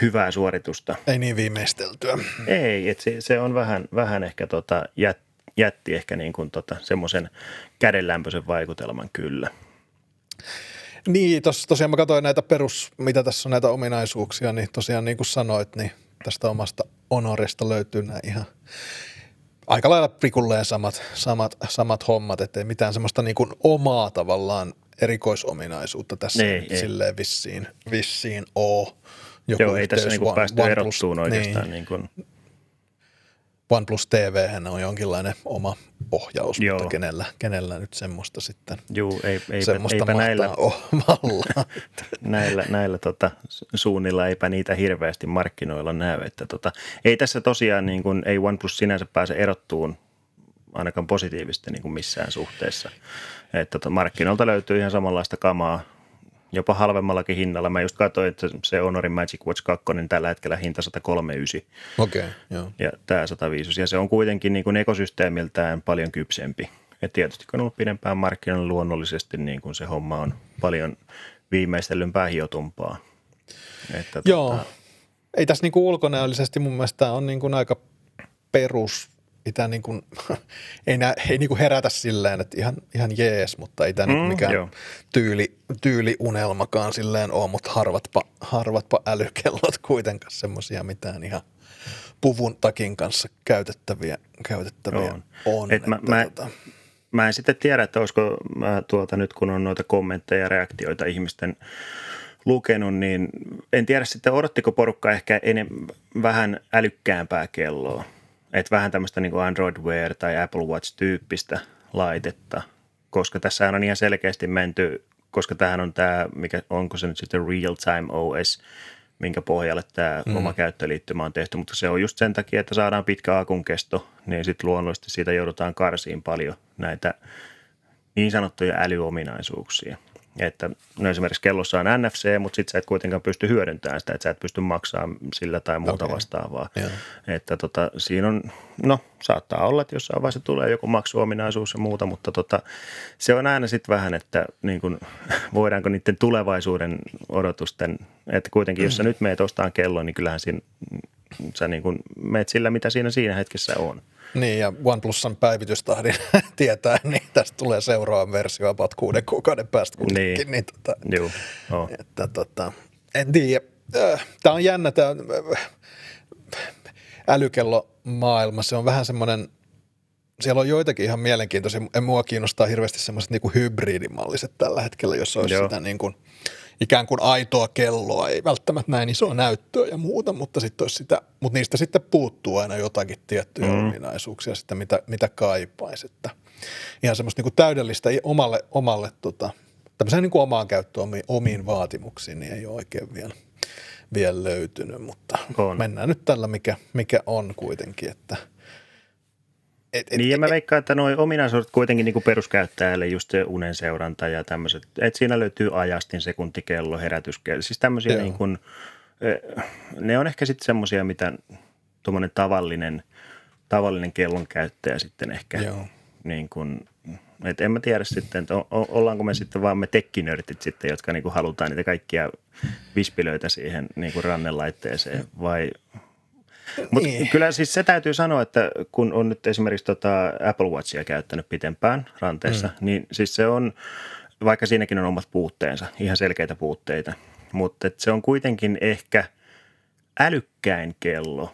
hyvää suoritusta. Ei niin viimeisteltyä. Ei, että se, se on vähän, vähän ehkä tota, jät, jätti ehkä niin kuin tota, semmoisen kädenlämpöisen vaikutelman kyllä. Niin, tos, tosiaan mä katsoin näitä perus, mitä tässä on näitä ominaisuuksia, niin tosiaan niin kuin sanoit, niin tästä omasta Honorista löytyy nämä ihan aika lailla prikulleen samat, samat, samat hommat, ettei mitään semmoista niin kuin omaa tavallaan erikoisominaisuutta tässä ei, ei. silleen vissiin, vissiin ole joku Joo, ei tässä niinku päästy One erottuun oikeastaan. Niin. Niin kuin. OnePlus TV on jonkinlainen oma ohjaus, Joo. mutta kenellä, kenellä nyt semmoista sitten Joo, ei, eipä, semmoista eipä näillä, näillä, näillä tota, suunnilla eipä niitä hirveästi markkinoilla näy. Että tota, ei tässä tosiaan niin kuin, ei OnePlus sinänsä pääse erottuun ainakaan positiivisesti niin kuin missään suhteessa. Että tota, markkinoilta löytyy ihan samanlaista kamaa, jopa halvemmallakin hinnalla. Mä just katsoin, että se Honorin Magic Watch 2 niin tällä hetkellä hinta 139. Okei, okay, joo. Ja tämä 105. Ja se on kuitenkin niin kuin ekosysteemiltään paljon kypsempi. Et tietysti kun on ollut pidempään markkinoilla luonnollisesti, niin kuin se homma on paljon viimeistelympää hiotumpaa. Että Joo. Tota... Ei tässä niin kuin ulkonäöllisesti mun mielestä on niin kuin aika perus tämä niin kuin, ei, nää, ei niin kuin herätä silleen, että ihan, ihan jees, mutta ei tämä niinku mm, niin mikään tyyli, tyyliunelmakaan silleen ole, mutta harvatpa, harvatpa älykellot kuitenkaan semmoisia mitään ihan puvun takin kanssa käytettäviä, käytettäviä on. on Et mä, mä, tota... mä en sitten tiedä, että olisiko mä tuolta nyt, kun on noita kommentteja ja reaktioita ihmisten lukenut, niin en tiedä sitten, odottiko porukka ehkä enem, vähän älykkäämpää kelloa että vähän tämmöistä niin Android Wear tai Apple Watch-tyyppistä laitetta, koska tässä on ihan selkeästi menty, koska tähän on tämä, mikä, onko se nyt sitten Real Time OS, minkä pohjalle tämä mm. oma käyttöliittymä on tehty, mutta se on just sen takia, että saadaan pitkä akun kesto, niin sitten luonnollisesti siitä joudutaan karsiin paljon näitä niin sanottuja älyominaisuuksia. Että no esimerkiksi kellossa on NFC, mutta sitten sä et kuitenkaan pysty hyödyntämään sitä, että sä et pysty maksamaan sillä tai muuta okay. vastaavaa. Yeah. Että tota, siinä on, no saattaa olla, että jossain vaiheessa tulee joku maksuominaisuus ja muuta, mutta tota, se on aina sitten vähän, että niin kun, voidaanko niiden tulevaisuuden odotusten, että kuitenkin jos sä nyt meet ostaan kelloa, niin kyllähän siinä, sä niin kun meet sillä, mitä siinä siinä hetkessä on. Niin, ja OnePlusan päivitystahdin tietää, niin tästä tulee seuraava versio about kuuden kuukauden päästä kuitenkin. Niin, niin tota, Juu, oh. että, tota, en tiedä. Äh, tämä on jännä, tämä äh, älykellomaailma. Se on vähän semmoinen, siellä on joitakin ihan mielenkiintoisia. En mua kiinnostaa hirveästi semmoiset niin kuin hybridimalliset tällä hetkellä, jos olisi Joo. sitä niin kuin – ikään kuin aitoa kelloa, ei välttämättä näin isoa näyttöä ja muuta, mutta, sitten sitä, mutta niistä sitten puuttuu aina jotakin tiettyjä mm. ominaisuuksia, sitten mitä, mitä kaipaisi. Että ihan semmoista niin kuin täydellistä omalle, omalle tota, tämmöiseen niin kuin omaan käyttöön omiin, omiin vaatimuksiin, niin ei ole oikein vielä, vielä löytynyt, mutta on. mennään nyt tällä, mikä, mikä on kuitenkin, että – et, et, niin ja mä veikkaan, että nuo ominaisuudet kuitenkin niin peruskäyttäjälle, just se unen seuranta ja tämmöiset, että siinä löytyy ajastin, sekuntikello, herätyskello, siis tämmöisiä niin kuin, ne on ehkä sitten semmoisia, mitä tuommoinen tavallinen, tavallinen kellon käyttäjä sitten ehkä Joo. niin kuin, että en mä tiedä sitten, että ollaanko me sitten vaan me tekkinörtit sitten, jotka niin kuin halutaan niitä kaikkia vispilöitä siihen niin kuin rannelaitteeseen vai Mutta Niin. kyllä siis se täytyy sanoa, että kun on nyt esimerkiksi tota Apple Watchia käyttänyt pitempään ranteessa, mm. niin siis se on, vaikka siinäkin on omat puutteensa, ihan selkeitä puutteita, mutta se on kuitenkin ehkä älykkäin kello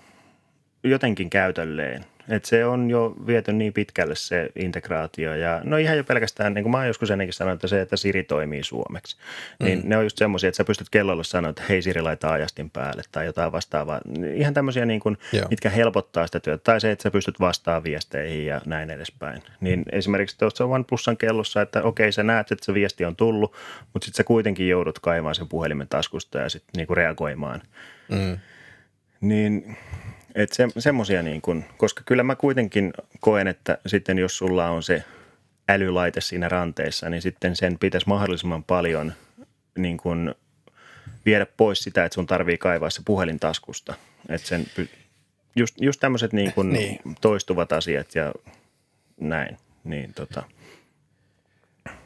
jotenkin käytölleen. Et se on jo viety niin pitkälle se integraatio ja no ihan jo pelkästään, niin kuin mä oon joskus ennenkin sanonut, että se, että Siri toimii suomeksi, niin mm. ne on just semmoisia, että sä pystyt kellolle sanoa, että hei Siri laita ajastin päälle tai jotain vastaavaa. Ihan tämmöisiä, niin kuin, Joo. mitkä helpottaa sitä työtä tai se, että sä pystyt vastaamaan viesteihin ja näin edespäin. Niin esimerkiksi tuossa OnePlusan kellossa, että okei sä näet, että se viesti on tullut, mutta sitten sä kuitenkin joudut kaivamaan sen puhelimen taskusta ja sitten niin kuin reagoimaan. Mm. Niin, että se, semmoisia niin kuin, koska kyllä mä kuitenkin koen, että sitten jos sulla on se älylaite siinä ranteessa, niin sitten sen pitäisi mahdollisimman paljon niin kuin viedä pois sitä, että sun tarvii kaivaa se puhelin taskusta. Että sen, just, just tämmöiset niin kuin Niin. toistuvat asiat ja näin. Niin tota.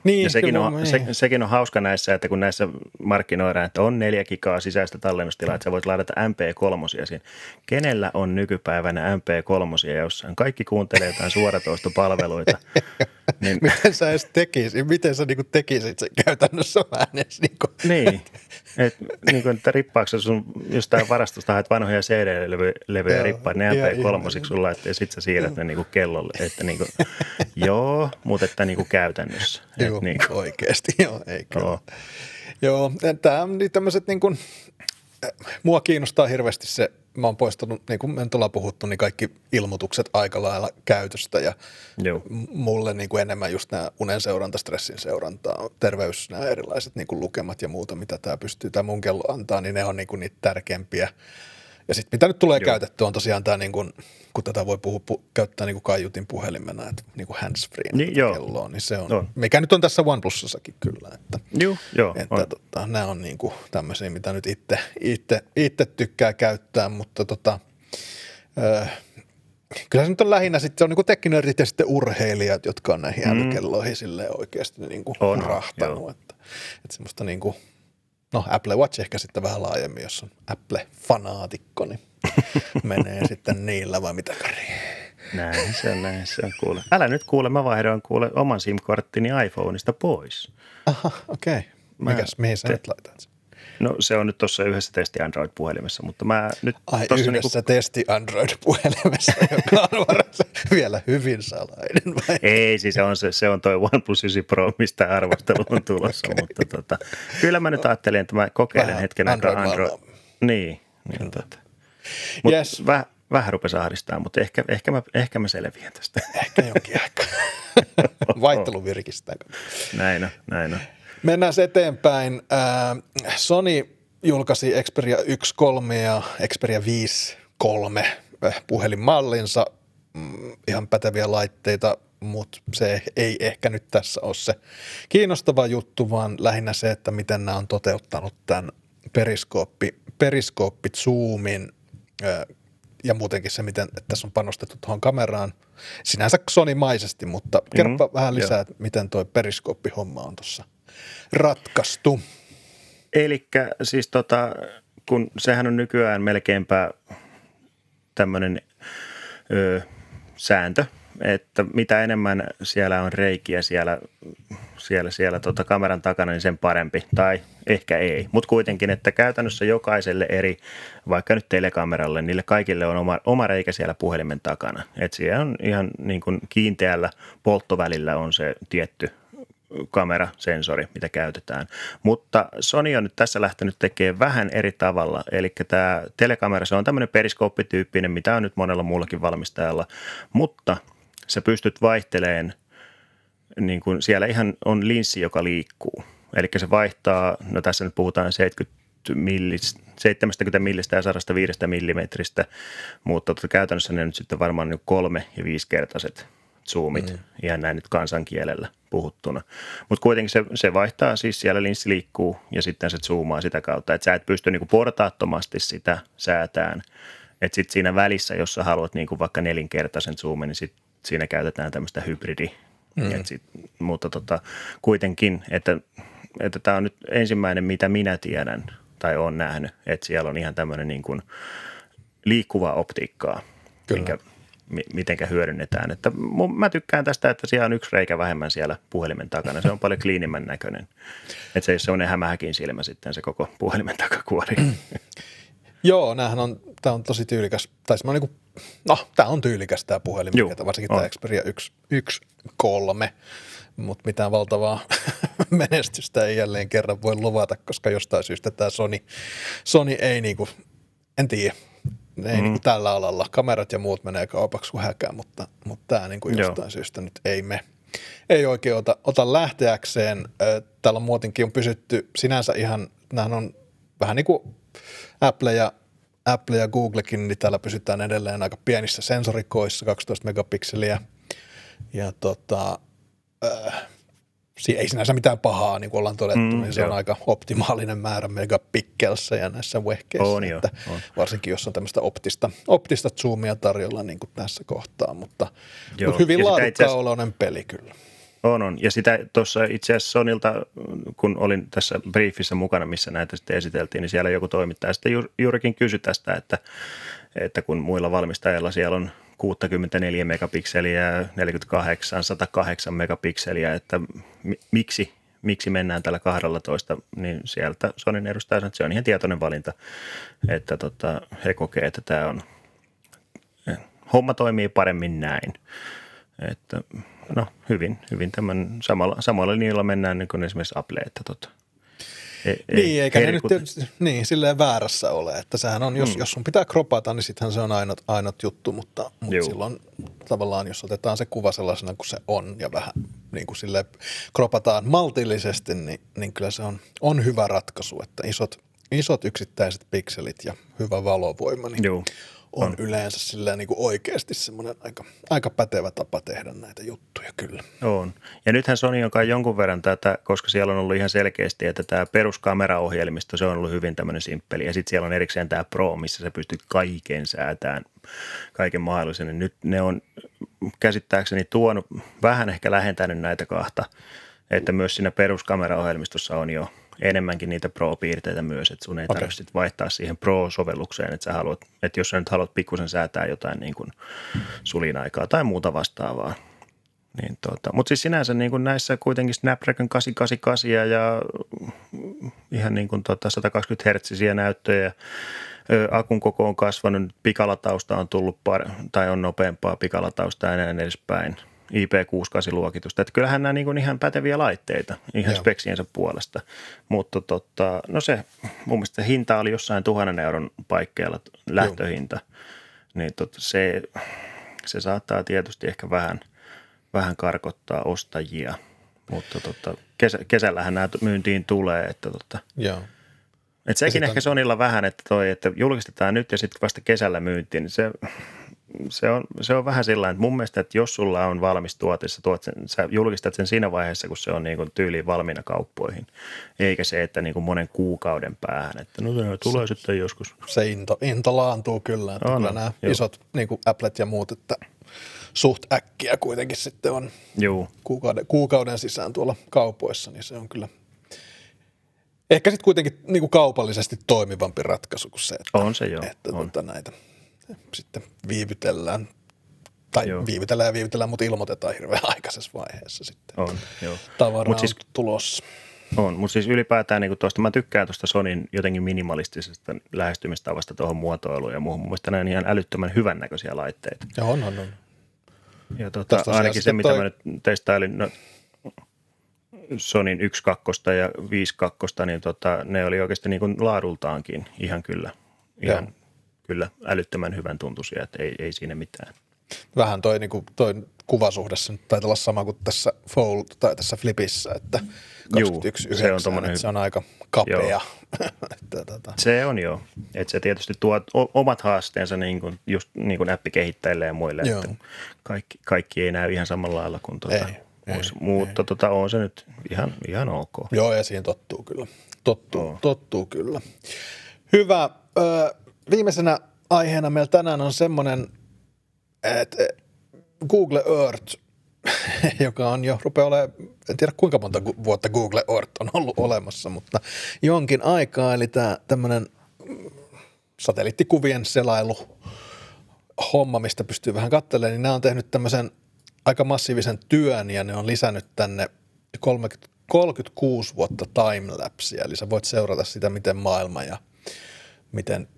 Niin, Ja sekin on, se, niin. sekin on hauska näissä, että kun näissä markkinoidaan, että on neljä gigaa sisäistä tallennustilaa, että sä voit ladata MP3 siihen. Kenellä on nykypäivänä MP3 jossain? Kaikki kuuntelee jotain suoratoistopalveluita. niin, Miten sä edes tekisit, miten sä niinku tekisit sen käytännössä? En edes niinku, niin, et, niin kuin, että rippaako sä sun jostain varastosta haet vanhoja CD-levyjä rippaat ne ihan MP3 sulla, että ja sit sä siirrät ne niin kuin kellolle. Että niin kuin, joo, mutta että niin kuin käytännössä. Et Joo, niin kuin, oikeasti, joo, ei kyllä. Joo. Joo, tämä on niin tämmöiset niin kuin, mua kiinnostaa hirveästi se, mä oon poistanut, niin kuin me nyt ollaan puhuttu, niin kaikki ilmoitukset aika lailla käytöstä ja joo. mulle niin kuin enemmän just nämä unen seuranta, stressin seuranta, terveys, nämä erilaiset niin kuin lukemat ja muuta, mitä tämä pystyy, tämä mun kello antaa, niin ne on niin kuin niitä tärkeimpiä. Ja sitten mitä nyt tulee Joo. käytettyä on tosiaan tämä, niin kuin, kun tätä voi puhua, pu, käyttää niin kuin kaiutin puhelimena, että niin kuin handsfree Niin, niin, kelloa, niin se on, On. mikä nyt on tässä OnePlusassakin kyllä, että Joo, joo. että on. tota, nämä on niinku tämmöisiä, mitä nyt itse, itse, itse tykkää käyttää, mutta tota, ö, kyllä se nyt on lähinnä sitten, se on niinku tekkinördit ja sitten urheilijat, jotka on näihin mm. älykelloihin silleen oikeasti niinku On, rahtanut. Että, että semmoista niinku, no Apple Watch ehkä sitten vähän laajemmin, jos on Apple-fanaatikko, niin menee sitten niillä vai mitä Kari? Näin se on, näin se on kuule. Älä nyt kuule, mä vaihdoin kuule oman SIM-korttini iPhoneista pois. Aha, okei. Okay. Mikäs, mihin sä te- nyt laitat sen? No se on nyt tuossa yhdessä testi Android-puhelimessa, mutta mä nyt Ai tossa yhdessä niinku... testi Android-puhelimessa, joka on varmasti vielä hyvin salainen vai? Ei, siis se on, se, se on toi OnePlus 9 Pro, mistä arvostelu on tulossa, okay. mutta tota, kyllä mä nyt ajattelin, että mä kokeilen Vähän hetken Android. Android-maailmaa. Niin, niin tota. Mutta Yes. väh, vähän rupesi ahdistaa, mutta ehkä, ehkä, mä, ehkä mä selviän tästä. Ehkä jonkin aikaa. Vaihtelu virkistää. näin on, näin on. Mennään eteenpäin. Äh, Sony julkaisi Xperia 1.3 ja Xperia 5.3 äh, puhelinmallinsa. Mm, Ihan päteviä laitteita, mutta se ei ehkä nyt tässä ole se kiinnostava juttu, vaan lähinnä se, että miten nämä on toteuttanut tämän periskooppi, periskooppi zoomin äh, ja muutenkin se, miten että tässä on panostettu tuohon kameraan. Sinänsä Sony-maisesti, mutta kerropa Mhm, vähän lisää, joo. että miten tuo periskooppihomma on tuossa ratkaistu. Eli siis tota, kun sehän on nykyään melkeinpä tämmöinen sääntö, että mitä enemmän siellä on reikiä siellä, siellä, siellä tota kameran takana, niin sen parempi. Tai ehkä ei. Mutta kuitenkin, että käytännössä jokaiselle eri, vaikka nyt telekameralle, niille kaikille on oma, oma reikä siellä puhelimen takana. Että siellä on ihan niin kuin kiinteällä polttovälillä on se tietty kamerasensori, mitä käytetään. Mutta Sony on nyt tässä lähtenyt tekemään vähän eri tavalla. Eli tämä telekamera, se on tämmöinen periskooppityyppinen, mitä on nyt monella muullakin valmistajalla, mutta sä pystyt vaihteleen, niin kuin siellä ihan on linssi, joka liikkuu. Eli se vaihtaa, no tässä nyt puhutaan 70 millis, 70 millistä ja 105 millimetristä, mutta tota käytännössä ne nyt sitten varmaan niin kolme- ja viisikertaiset zoomit, mm. ihan näin nyt kansankielellä puhuttuna. Mutta kuitenkin se, se vaihtaa, siis siellä linssi liikkuu ja sitten se zoomaa sitä kautta, että sä et pysty niinku portaattomasti sitä säätään. Että sitten siinä välissä, jos sä haluat niinku vaikka nelinkertaisen zoomin, niin sit siinä käytetään tämmöistä hybridi. Mm. Et sit, mutta tota, kuitenkin, että että tämä on nyt ensimmäinen, mitä minä tiedän tai olen nähnyt, että siellä on ihan tämmöinen niin kuin liikkuvaa optiikkaa, Kyllä. minkä, mi- mitenkä hyödynnetään. Että mun, mä tykkään tästä, että siellä on yksi reikä vähemmän siellä puhelimen takana. Se on paljon kliinimmän näköinen. Että se ei ole semmoinen hämähäkin silmä sitten se koko puhelimen takakuori. Joo, näähän on, tämä on tosi tyylikäs, tai siis mä niinku, no, tämä on tyylikäs tämä puhelin, Juu, mikä, varsinkin on. tämä Xperia 1, 1 3, mutta mitään valtavaa menestystä ei jälleen kerran voi luvata, koska jostain syystä tämä Sony, Sony ei niinku, en tiedä, ei mm. niinku tällä alalla, kamerat ja muut menee kaupaksi kuin häkää, mutta, mutta tämä niinku Joo. jostain syystä nyt ei me, ei oikein ota, ota lähteäkseen. Täällä on muutenkin on pysytty sinänsä ihan, nämä on vähän niin kuin Apple ja, Apple ja Googlekin, niin täällä pysytään edelleen aika pienissä sensorikoissa, 12 megapikseliä. Ja tota, äh, ei sinänsä mitään pahaa, niin kuin ollaan todettu, Mm, niin se on joo. aika optimaalinen määrä megapikkelssä näissä vehkeissä. On jo, että on. Varsinkin jos on tämmöistä optista, optista zoomia tarjolla niin kuin tässä kohtaa, mutta, Joo. mutta hyvin Ja laadukkaan oloinen peli kyllä. On, on. Ja sitä tuossa itse asiassa Sonilta, kun olin tässä briefissä mukana, missä näitä sitten esiteltiin, niin siellä joku toimittaja sitten ju- juurikin kysyi tästä, että, että kun muilla valmistajilla siellä on 64 megapikseliä, 48, 108 megapikseliä, että mi- miksi, miksi mennään tällä 12, niin sieltä Sonin edustaja sanoi, että se on ihan tietoinen valinta, että tota, he kokee, että tämä on, homma toimii paremmin näin. Että, no hyvin, hyvin tämän samalla, samalla linjalla mennään niin kuin esimerkiksi Apple, että tota, ei, Niin, eikä ne nyt niin, silleen väärässä ole, että sehän on, jos, mm. jos sun pitää kropata, niin sittenhän se on ainut, ainut juttu, mutta, mutta Juu. silloin tavallaan, jos otetaan se kuva sellaisena kuin se on ja vähän niin kuin silleen kropataan maltillisesti, niin, niin kyllä se on, on hyvä ratkaisu, että isot, isot yksittäiset pikselit ja hyvä valovoima, niin Juu, on, on yleensä silleen niin kuin oikeasti semmoinen aika, aika pätevä tapa tehdä näitä juttuja kyllä. On. Ja nythän Sony on kai jonkun verran tätä, koska siellä on ollut ihan selkeästi, että tämä peruskameraohjelmisto, se on ollut hyvin tämmöinen simppeli. Ja sitten siellä on erikseen tämä Pro, missä sä pystyt kaiken säätään, kaiken mahdollisen. Nyt ne on käsittääkseni tuonut, vähän ehkä lähentänyt näitä kahta, että myös siinä peruskameraohjelmistossa on jo enemmänkin niitä Pro-piirteitä myös, että sun ei Okei. tarvitse vaihtaa siihen Pro-sovellukseen, että sä haluat, että jos sä nyt haluat pikkusen säätää jotain niin kuin sulinaikaa tai muuta vastaavaa, niin tota, mutta siis sinänsä niin kuin näissä kuitenkin Snapdragon 888 ja ihan niin kuin tota 120 hertsisiä näyttöjä. Ö, Akun koko on kasvanut, pikalatausta on tullut par, tai on nopeampaa pikalatausta ja näin edespäin. IP68-luokitusta. Että kyllähän nämä niin kuin ihan päteviä laitteita ihan Joo. speksiensä puolesta. Mutta tota, no se, mun mielestä se hinta oli jossain tuhannen euron paikkeilla lähtöhinta. Niin tota, se, se saattaa tietysti ehkä vähän, vähän karkottaa ostajia. Mutta tota, kesä, kesällähän nämä myyntiin tulee, että tota, Joo. et sekin ehkä on- Sonilla vähän, että toi, että julkistetaan nyt ja sitten vasta kesällä myyntiin, niin se, se, on, se on vähän sillä että mun mielestä, että jos sulla on valmis tuote, sä, tuot sen, sä julkistat sen siinä vaiheessa, kun se on niin kuin tyyliin valmiina kauppoihin, eikä se, että niin kuin monen kuukauden päähän, että no se tulee sitten joskus. se into, into laantuu kyllä, että On, kyllä nämä joo. isot niin kuin Applet ja muut, että suht äkkiä kuitenkin sitten on Juu, kuukauden, kuukauden sisään tuolla kaupoissa, niin se on kyllä ehkä sitten kuitenkin niin kuin kaupallisesti toimivampi ratkaisu kuin se, että, on se joo. että on. tota näitä sitten viivytellään, tai Joo. viivytellään ja viivytellään, mutta ilmoitetaan hirveän aikaisessa vaiheessa sitten. on joo. Tavara Mut on siis- tulossa. On, mutta siis ylipäätään niin tuosta, mä tykkään tuosta Sonin jotenkin minimalistisesta lähestymistavasta tuohon muotoiluun ja muuhun. Mun mielestä nämä on ihan älyttömän hyvännäköisiä laitteita. Ja on, on, on. Ja tota, tosiaan ainakin se, mitä toi- mä nyt testailin, no, Sonin 1.2 ja 5.2, niin tota, ne oli oikeasti niin kuin laadultaankin ihan kyllä, ihan Joo. Kyllä älyttömän hyvän tuntuisia, että ei, ei siinä mitään. Vähän toi, niin kuin, toi kuvasuhde se nyt taitaa olla sama kuin tässä Fold tai tässä Flipissä, että Juu, 21 se on tommonen- se on aika kapea. Että, tota, Se on joo, että se tietysti tuo omat haasteensa niin kuin, just niin kuin appikehittäjille ja muille, Joo. että kaikki, kaikki ei näy ihan samalla lailla kuin tuota, Ei, olisi, ei, mutta Tota, on se nyt ihan, ihan ok. Joo, ja siihen tottuu kyllä. Tottuu, Joo. tottuu kyllä. Hyvä. Ö, viimeisenä aiheena meillä tänään on semmoinen, että Google Earth, joka on jo, rupeaa olemaan, en tiedä kuinka monta vuotta Google Earth on ollut olemassa, mutta jonkin aikaa, eli tämä tämmöinen satelliittikuvien selailu homma, mistä pystyy vähän katselemaan, niin nämä on tehnyt tämmöisen aika massiivisen työn ja ne on lisännyt tänne 30, 36 vuotta timelapsia, eli sä voit seurata sitä, miten maailma ja miten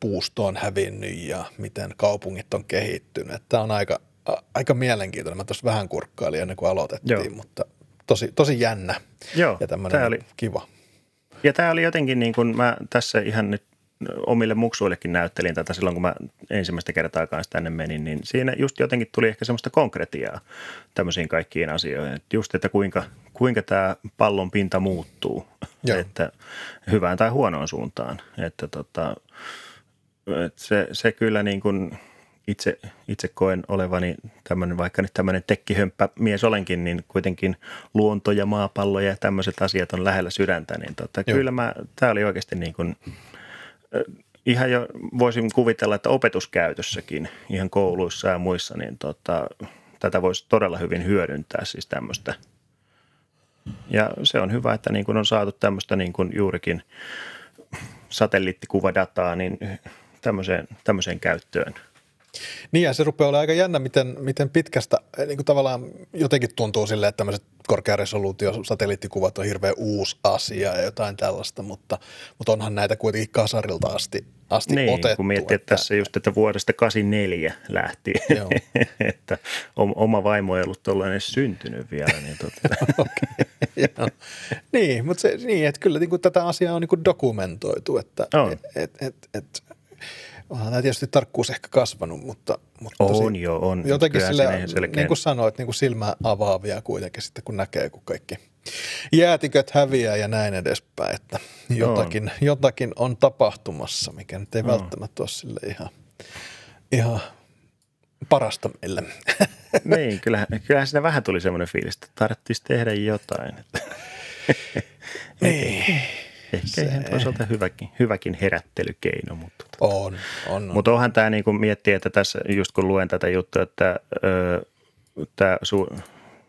puusto on hävinnyt ja miten kaupungit on kehittynyt. Tämä on aika, aika mielenkiintoinen. Mä tuossa vähän kurkkailin ennen kuin aloitettiin, Joo. mutta tosi, tosi jännä Joo, ja tämmöinen oli, kiva. Ja tämä oli jotenkin niin kuin mä tässä ihan nyt omille muksuillekin näyttelin tätä silloin, kun mä ensimmäistä kertaa kanssa tänne menin, niin siinä just jotenkin tuli ehkä semmoista konkretiaa tämmöisiin kaikkiin asioihin. Että just, että kuinka, kuinka tämä pallon pinta muuttuu, Joo. että hyvään tai huonoon suuntaan. Että tota, että se, se kyllä niin kuin itse, itse koen olevani tämmöinen, vaikka nyt tämmöinen tekkihömppä mies olenkin, niin kuitenkin luonto ja maapallo ja tämmöiset asiat on lähellä sydäntä, niin tota, kyllä mä, tämä oli oikeasti niin kuin – ihan jo voisin kuvitella, että opetuskäytössäkin ihan kouluissa ja muissa, niin tota, tätä voisi todella hyvin hyödyntää siis tämmöistä. Ja se on hyvä, että niin kun on saatu tämmöistä niin kun juurikin satelliittikuvadataa niin tämmöiseen, tämmöiseen käyttöön – niin ja se rupeaa olemaan aika jännä, miten, miten pitkästä, eh, niin kuin tavallaan jotenkin tuntuu silleen, että tämmöiset korkearesoluutio-satelliittikuvat on hirveän uusi asia ja jotain tällaista, mutta, mutta onhan näitä kuitenkin kasarilta asti, asti niin, otettu. kun miettii, että tässä just, että vuodesta 84 lähti, että oma vaimo ei ollut tuollainen syntynyt vielä. Niin, totta. okay, niin, mutta se, niin, että kyllä niin kuin tätä asiaa on niin kuin dokumentoitu, että on. et, et, et, et, Onhan tämä tietysti tarkkuus ehkä kasvanut, mutta, mutta on tosi, jo, on. jotenkin sille, niin kuin sanoit, niin kuin silmä avaavia kuitenkin sitten, kun näkee, kun kaikki jäätiköt häviää ja näin edespäin, että jotakin, on. jotakin on tapahtumassa, mikä nyt ei on. välttämättä ole sille ihan, ihan parasta meille. Niin, kyllähän, kyllähän siinä vähän tuli semmoinen fiilis, että tarvitsisi tehdä jotain. niin. Ehkä se... ihan toisaalta hyväkin, hyväkin herättelykeino. Mutta, tota. on, on, on. mutta onhan tämä niin kuin miettiä, että tässä just kun luen tätä juttua, että ö, tämä su,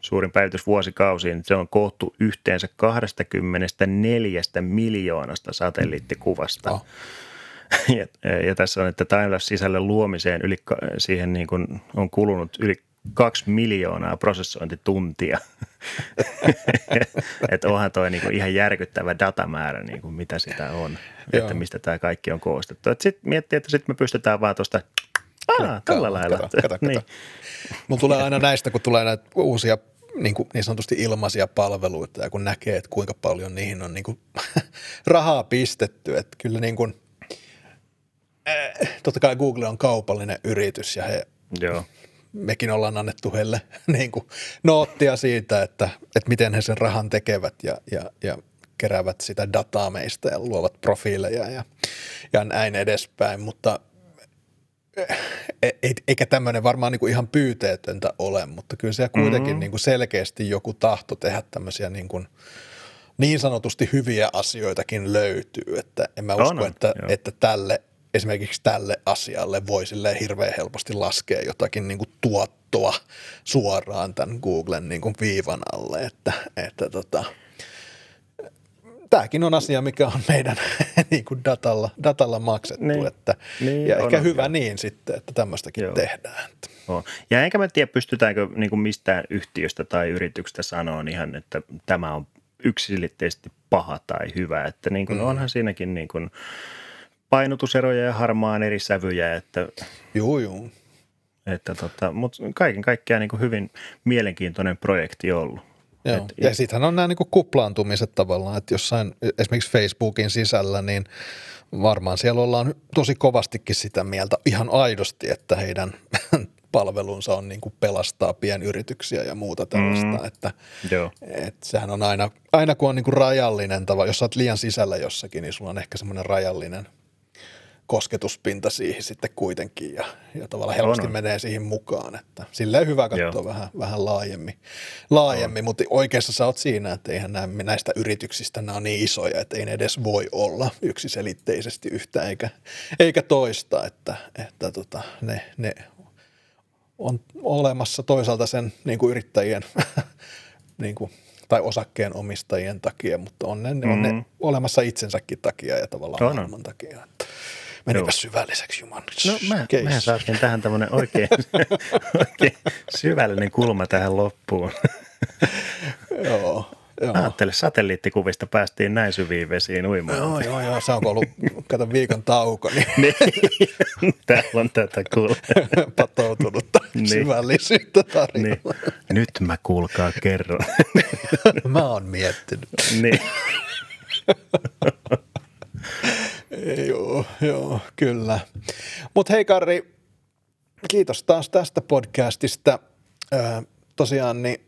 suurin päivitys vuosikausiin, niin se on koottu yhteensä 24 miljoonasta satelliittikuvasta. Oh. Ja, ja tässä on, että timelapse-sisällön luomiseen yli, siihen niin kuin on kulunut yli kaksi miljoonaa prosessointituntia. että onhan toi niinku ihan järkyttävä datamäärä, niinku mitä sitä on, Joo. että mistä tämä kaikki on koostettu. Sitten miettii, että sitten me pystytään vaan tuosta, tällä lailla. Kato. Niin. Mulla tulee aina näistä, kun tulee näitä uusia niin, kuin niin sanotusti ilmaisia palveluita ja kun näkee, että kuinka paljon niihin on niin kuin rahaa pistetty, että kyllä niin kuin, äh, totta kai Google on kaupallinen yritys ja he Joo mekin ollaan annettu heille niin kuin noottia siitä, että, että miten he sen rahan tekevät ja, ja, ja keräävät sitä dataa meistä ja luovat profiileja ja, ja näin edespäin, mutta e, eikä tämmöinen varmaan niin kuin ihan pyyteetöntä ole, mutta kyllä siellä kuitenkin mm-hmm. niin kuin selkeästi joku tahto tehdä tämmöisiä niin, kuin niin sanotusti hyviä asioitakin löytyy, että en mä usko, no, että, että tälle esimerkiksi tälle asialle voi hirveän helposti laskea jotakin niin kuin tuottoa suoraan tämän Googlen niin kuin viivan alle, että, että tota, tämäkin on asia, mikä on meidän niin kuin datalla, datalla maksettu. Niin, että, niin, ja ehkä on, hyvä on. niin sitten, että tämmöistäkin Joo. tehdään. On. Ja enkä mä tiedä, pystytäänkö niin kuin mistään yhtiöstä tai yrityksestä sanoa ihan, että tämä on yksilitteisesti paha tai hyvä. Että niin kuin mm. onhan siinäkin niin kuin, painotuseroja ja harmaan eri sävyjä. Että, joo, joo. Että tota, mutta kaiken kaikkiaan niin kuin hyvin mielenkiintoinen projekti ollut. Joo. Et, ja sittenhän on nämä niin kuin kuplaantumiset tavallaan, että jossain esimerkiksi Facebookin sisällä, niin varmaan siellä ollaan tosi kovastikin sitä mieltä ihan aidosti, että heidän palvelunsa on niin kuin pelastaa pienyrityksiä ja muuta tällaista. Mm, että, joo. että sehän on aina, aina kun on niin kuin rajallinen tava, jos olet liian sisällä jossakin, niin sulla on ehkä semmoinen rajallinen – kosketuspinta siihen sitten kuitenkin ja, ja tavallaan helposti on. menee siihen mukaan. Että silleen hyvä katsoa vähän, vähän laajemmin, laajemmin mutta oikeassa sä oot siinä, että eihän nämä, näistä yrityksistä nämä on niin isoja, että ei ne edes voi olla yksiselitteisesti yhtä eikä, eikä toista, että, että tota, ne, ne on olemassa toisaalta sen niin kuin yrittäjien niin kuin tai osakkeen omistajien takia, mutta on ne, mm. on ne olemassa itsensäkin takia ja tavallaan maailman takia. Menipä syvälliseksi Juman. No mä, mehän saatiin tähän tämmöinen oikein, oikein syvällinen kulma tähän loppuun. Joo. Joo. Ajattele, satelliittikuvista päästiin näin syviin vesiin uimaan. Joo, joo, joo. Se on ollut, kato, viikon tauko. Niin. niin. Täällä on tätä kuule. Patoutunutta niin. syvällisyyttä tarjolla. Niin. Nyt mä kuulkaa kerron. mä oon miettinyt. niin. Joo, joo, kyllä. Mutta hei Karri, kiitos taas tästä podcastista. Ö, tosiaan niin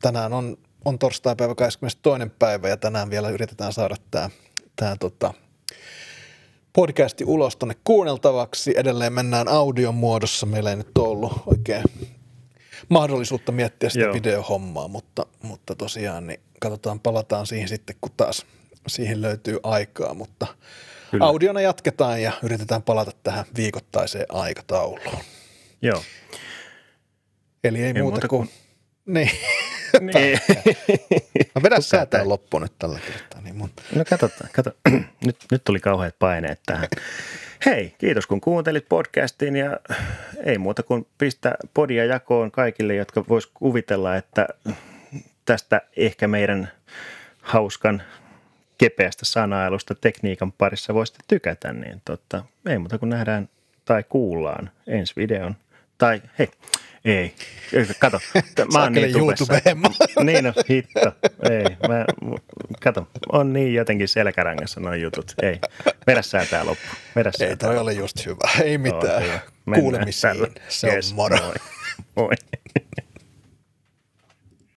tänään on on torstai-päivä 22. päivä ja tänään vielä yritetään saada tämä, tämä tota, podcasti ulos tuonne kuunneltavaksi. Edelleen mennään audion muodossa. Meillä ei nyt ole ollut oikein mahdollisuutta miettiä sitä Joo. videohommaa, mutta, mutta tosiaan niin katsotaan, palataan siihen sitten, kun taas siihen löytyy aikaa, mutta Kyllä. audiona jatketaan ja yritetään palata tähän viikoittaiseen aikatauluun. Joo. Eli ei, ei muuta, muuta kuin... kuin... Niin. Niin. No vedä sä tämä loppu nyt tällä kertaa. Niin mun. No katsotaan, kato. nyt, nyt tuli kauheat paineet tähän. Hei, kiitos kun kuuntelit podcastin ja ei muuta kuin pistä podia jakoon kaikille, jotka vois kuvitella, että tästä ehkä meidän hauskan kepeästä sanailusta tekniikan parissa voisitte tykätä, niin totta, ei muuta kuin nähdään tai kuullaan ensi videon. Tai hei, ei. Kato, mä oon niin YouTube Niin no, hitto. Ei, mä, kato, on niin jotenkin selkärangassa noin jutut. Ei, vedä sää tää loppu. Vedä Ei, toi oli just hyvä. Ei mitään. Oh, Kuulemisiin. Se on yes, moro. Moi. moi.